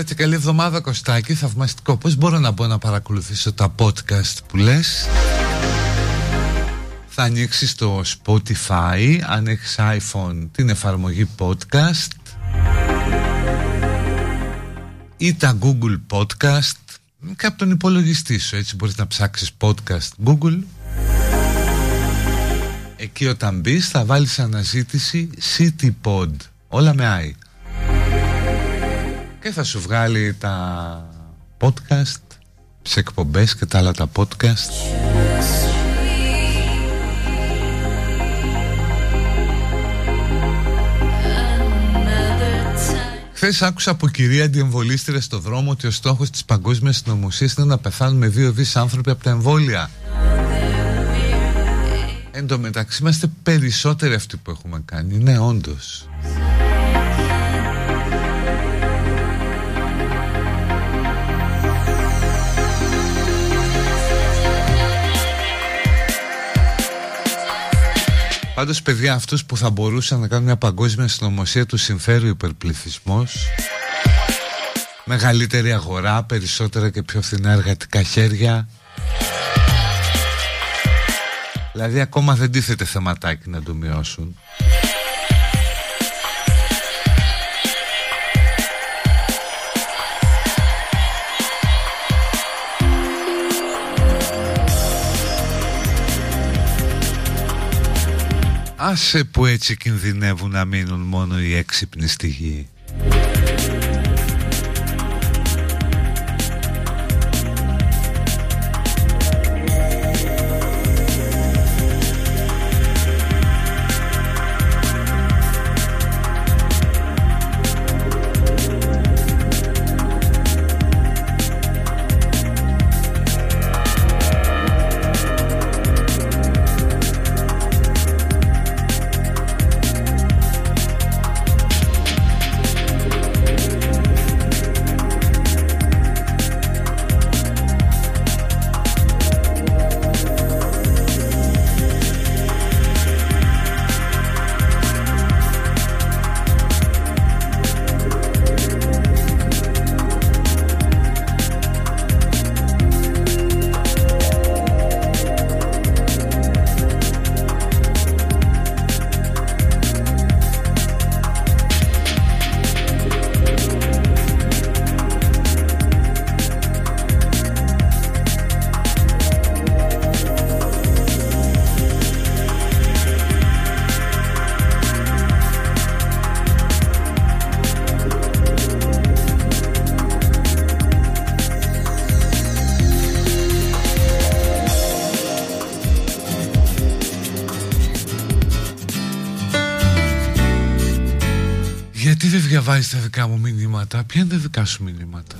Καλημέρα και καλή εβδομάδα Κωστάκη Θαυμαστικό. Πώς μπορώ να μπω να παρακολουθήσω τα podcast που λες; Θα ανοίξει το Spotify Αν έχεις iPhone την εφαρμογή podcast Ή τα Google Podcast. Και από τον υπολογιστή σου έτσι μπορείς να ψάξεις podcast Google. Εκεί όταν μπεις θα βάλεις αναζήτηση CityPod όλα με I και θα σου βγάλει τα podcast σε εκπομπές και τα άλλα τα podcast Χθες άκουσα από κυρία αντιεμβολίστρια στο δρόμο ότι ο στόχος της παγκόσμιας συνωμοσίας είναι να πεθάνουμε δύο δις άνθρωποι από τα εμβόλια. Εν τω μεταξύ είμαστε περισσότεροι αυτοί που έχουμε κάνει. Ναι, όντως. Πάντως, παιδιά, αυτούς που θα μπορούσαν να κάνουν μια παγκόσμια συνωμοσία τους συμφέρει ο υπερπληθυσμός. Μεγαλύτερη αγορά, περισσότερα και πιο φθηνά εργατικά χέρια. Δηλαδή, ακόμα δεν τίθεται θεματάκι να το μειώσουν. Άσε που έτσι κινδυνεύουν να μείνουν μόνο οι έξυπνοι στη γη. Διαβάζεις τα δικά μου μηνύματα. Ποια είναι τα δικά σου μηνύματα;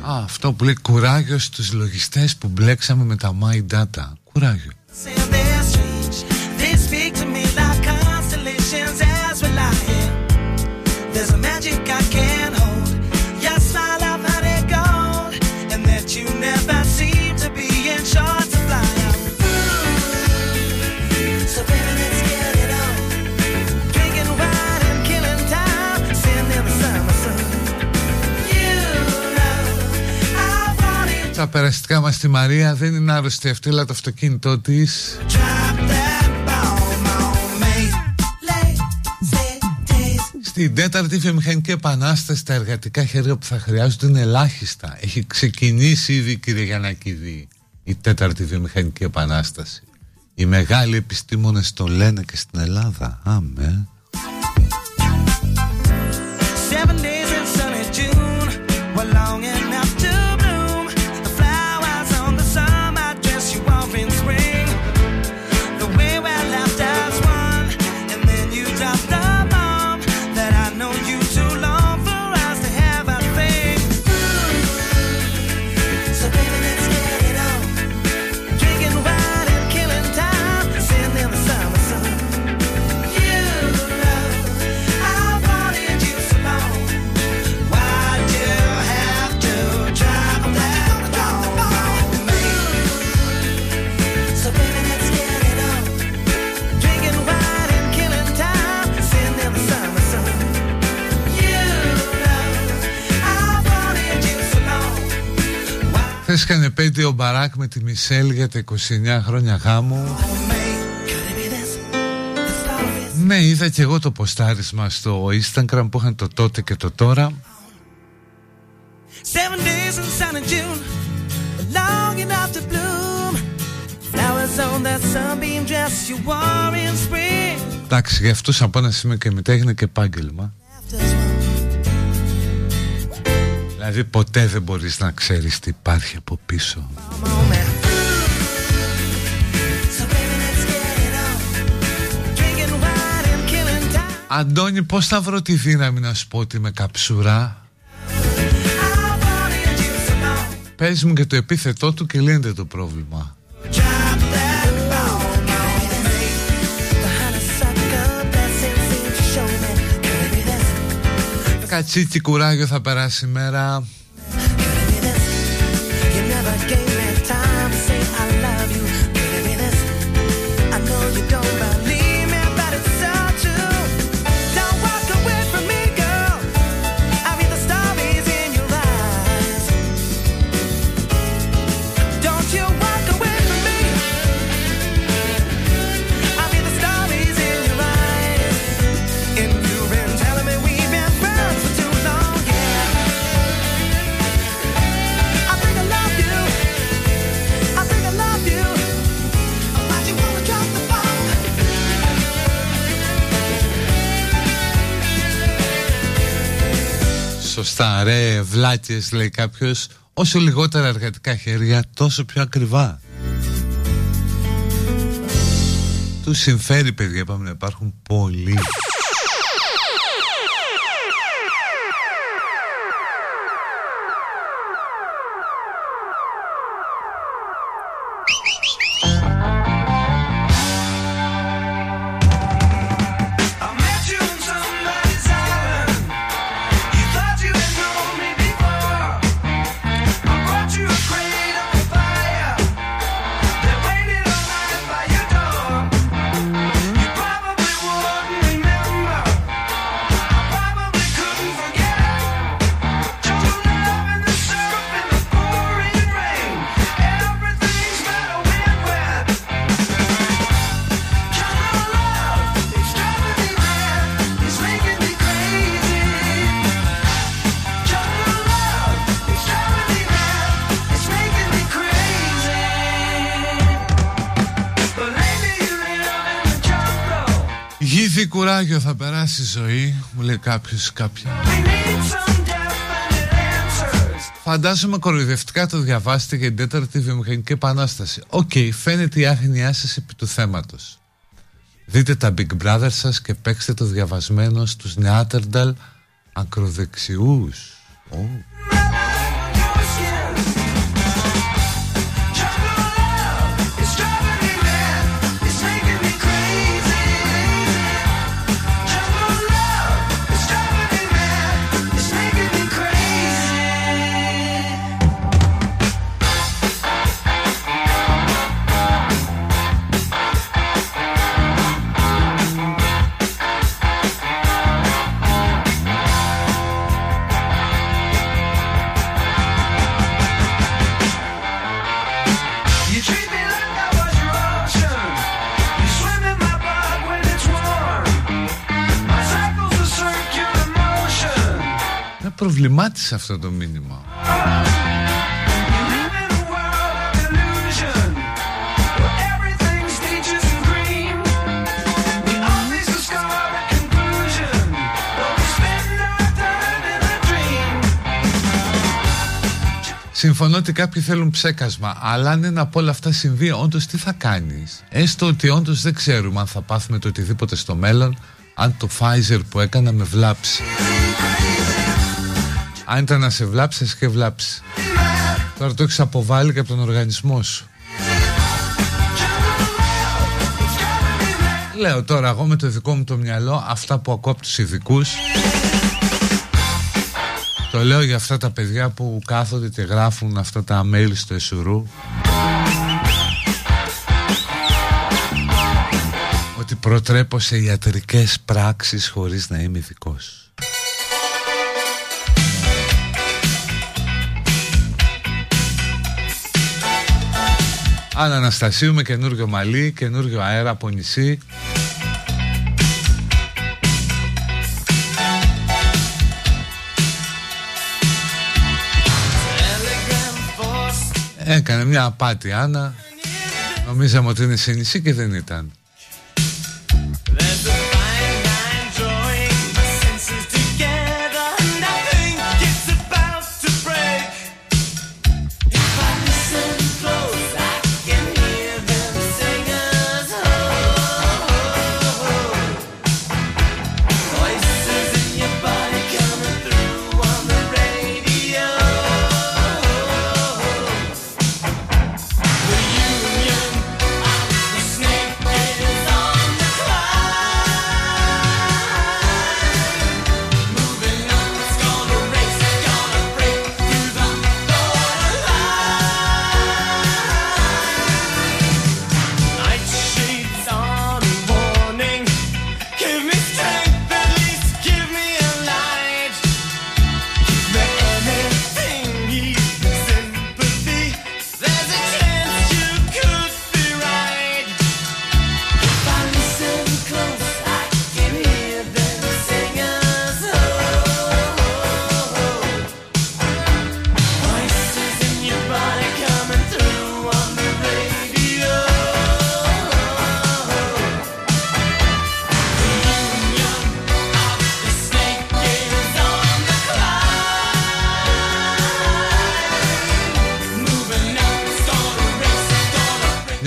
Α, αυτό που λέει κουράγιος στους λογιστές που μπλέξαμε με τα My Data. Κουράγιος περαστικά μας στη Μαρία δεν είναι άρρωστη αυτή αλλά το αυτοκίνητό της to drop that bomb on me. Lazy days. Στην τέταρτη βιομηχανική επανάσταση τα εργατικά χέρια που θα χρειάζονται είναι ελάχιστα. Έχει ξεκινήσει ήδη κύριε Γιαννακίδη η τέταρτη βιομηχανική επανάσταση. Οι μεγάλοι επιστήμονες το λένε και στην Ελλάδα. Αμέ. Χθε έκανε επέτειο ο Μπαράκ με τη Μισελ για τα 29 χρόνια γάμου. On me, could it be this? The story is Ναι, είδα και εγώ το ποστάρισμα στο Instagram που είχαν το τότε και το τώρα. Seven days in sunny June, long enough to bloom. Flowers on that sunbeam dress you wore in spring. Εντάξει, για αυτούς από ένα σημείο και μετά έγινε και επάγγελμα. Δηλαδή ποτέ δεν μπορείς να ξέρεις τι υπάρχει από πίσω. Come on, man. So baby, let's get it on. Drinking wine and killing time. Αντώνη, πώς θα βρω τη δύναμη να σου πω ότι είμαι καψουρά. I wanted you so long. Πες μου και το επίθετό του και λύνεται το πρόβλημα. Κατσίτσι κουράγιο θα περάσει η Σωστά, ρε, βλάκες λέει κάποιος. Όσο λιγότερα εργατικά χέρια, τόσο πιο ακριβά. Του συμφέρει, παιδιά, είπαμε να υπάρχουν πολλοί. Ζωή, μου λέει κάποιος κάποια. We need some definite answers. Φαντάζομαι κοροϊδευτικά το διαβάσετε για την τέταρτη βιομηχανική επανάσταση. Οκ, φαίνεται η άγνοιά σας επί του θέματος. Δείτε τα Big Brother σας και παίξτε το διαβασμένο στους Νεάτερνταλ ακροδεξιούς. Ω. time in a dream. Συμφωνώ ότι κάποιοι θέλουν ψέκασμα, αλλά αν ένα από όλα αυτά συμβεί, όντως τι θα κάνεις; Έστω ότι όντως δεν ξέρουμε αν θα πάθουμε το οτιδήποτε στο μέλλον, αν το Pfizer που έκανα με βλάψει. Αν ήταν να σε βλάψεις, σε είχε βλάψεις. Τώρα το έχεις αποβάλει και από τον οργανισμό σου. Λέω τώρα εγώ με το δικό μου το μυαλό αυτά που ακούω από τους ειδικούς το λέω για αυτά τα παιδιά που κάθονται και γράφουν αυτά τα mail στο Εσουρού Ότι προτρέπω σε ιατρικές πράξεις χωρίς να είμαι ειδικός. Άννα Αναστασίου με καινούριο μαλλί, καινούριο αέρα από νησί. Έκανε μια απάτη Άννα Νομίζαμε ότι είναι σε νησί και δεν ήταν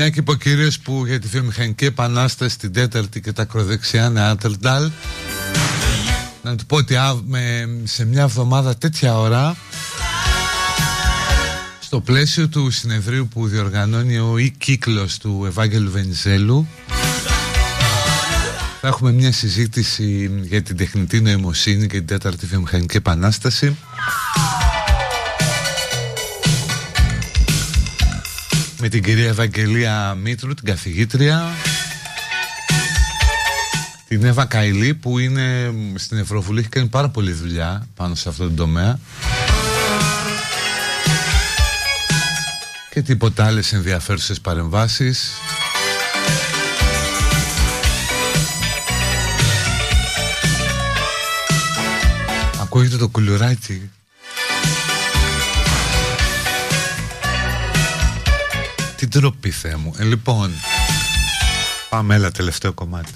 Μια και είπε ο κύριος που για τη βιομηχανική επανάσταση την τέταρτη και τα ακροδεξιά είναι Άντερνταλ Να του πω ότι α- με- σε μια εβδομάδα τέτοια ώρα στο πλαίσιο του συνεδρίου που διοργανώνει ο ή κύκλος του Ευάγγελου Βενιζέλου θα έχουμε μια συζήτηση για την τεχνητή νοημοσύνη και την τέταρτη βιομηχανική επανάσταση με την κυρία Ευαγγελία Μήτρου, την καθηγήτρια. Την Εύα Καηλή που είναι στην Ευρωβουλή έχει κάνει πάρα πολλή δουλειά πάνω σε αυτό το τομέα. Και τίποτα άλλες ενδιαφέρουσες παρεμβάσεις. Ακούγεται το κουλουράκι Τι ντροπή Θεέ μου ε, Λοιπόν Πάμε έλα τελευταίο κομμάτι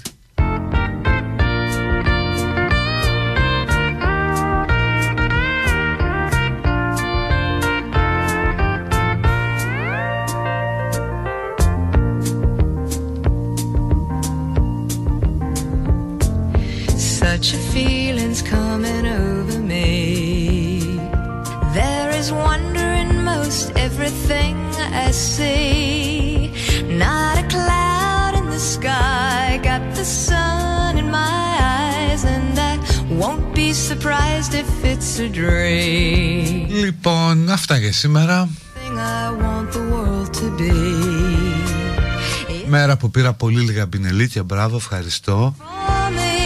Such a feeling's coming over me. There is wonder in most everything I see. Surprised if it's a dream. Λοιπόν αυτά για σήμερα Thing I want the world to be. Μέρα που πήρα πολύ λίγα μπινελίκια Μπράβο ευχαριστώ For me,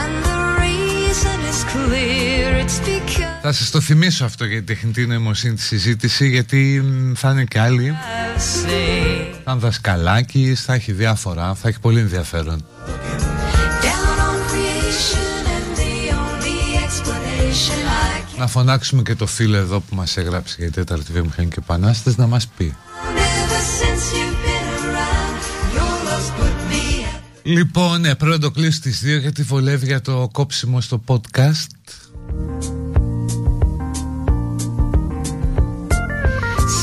and the reason is clear. It's because. Θα σας το θυμίσω αυτό για την τεχνητή νοημοσύνη της συζήτηση γιατί μ, θα είναι και άλλοι I've seen. Θα είναι δασκαλάκης, θα έχει διάφορα, θα έχει πολύ ενδιαφέρον Να φωνάξουμε και το φίλο εδώ που μας έγραψε για την τέταρτη βιομηχανική επανάσταση να μας πει. Ever since you've been around, your love's put me at Λοιπόν, ναι, πρέπει να το κλείσω στις 2 γιατί βολεύει για το κόψιμο στο podcast.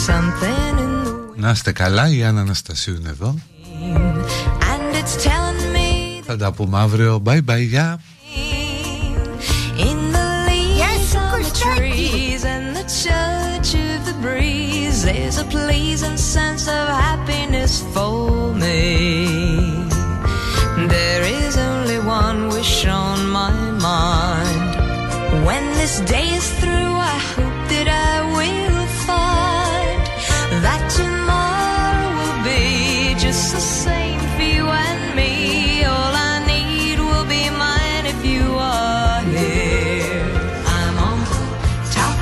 Something in the Να είστε καλά, η Άννα Αναστασίου είναι εδώ. wind, and it's telling me Θα τα πούμε αύριο, bye bye, γεια a pleasing sense of happiness for me. There is only one wish on my mind. When this day is through, I hope that I will find that tomorrow will be just the same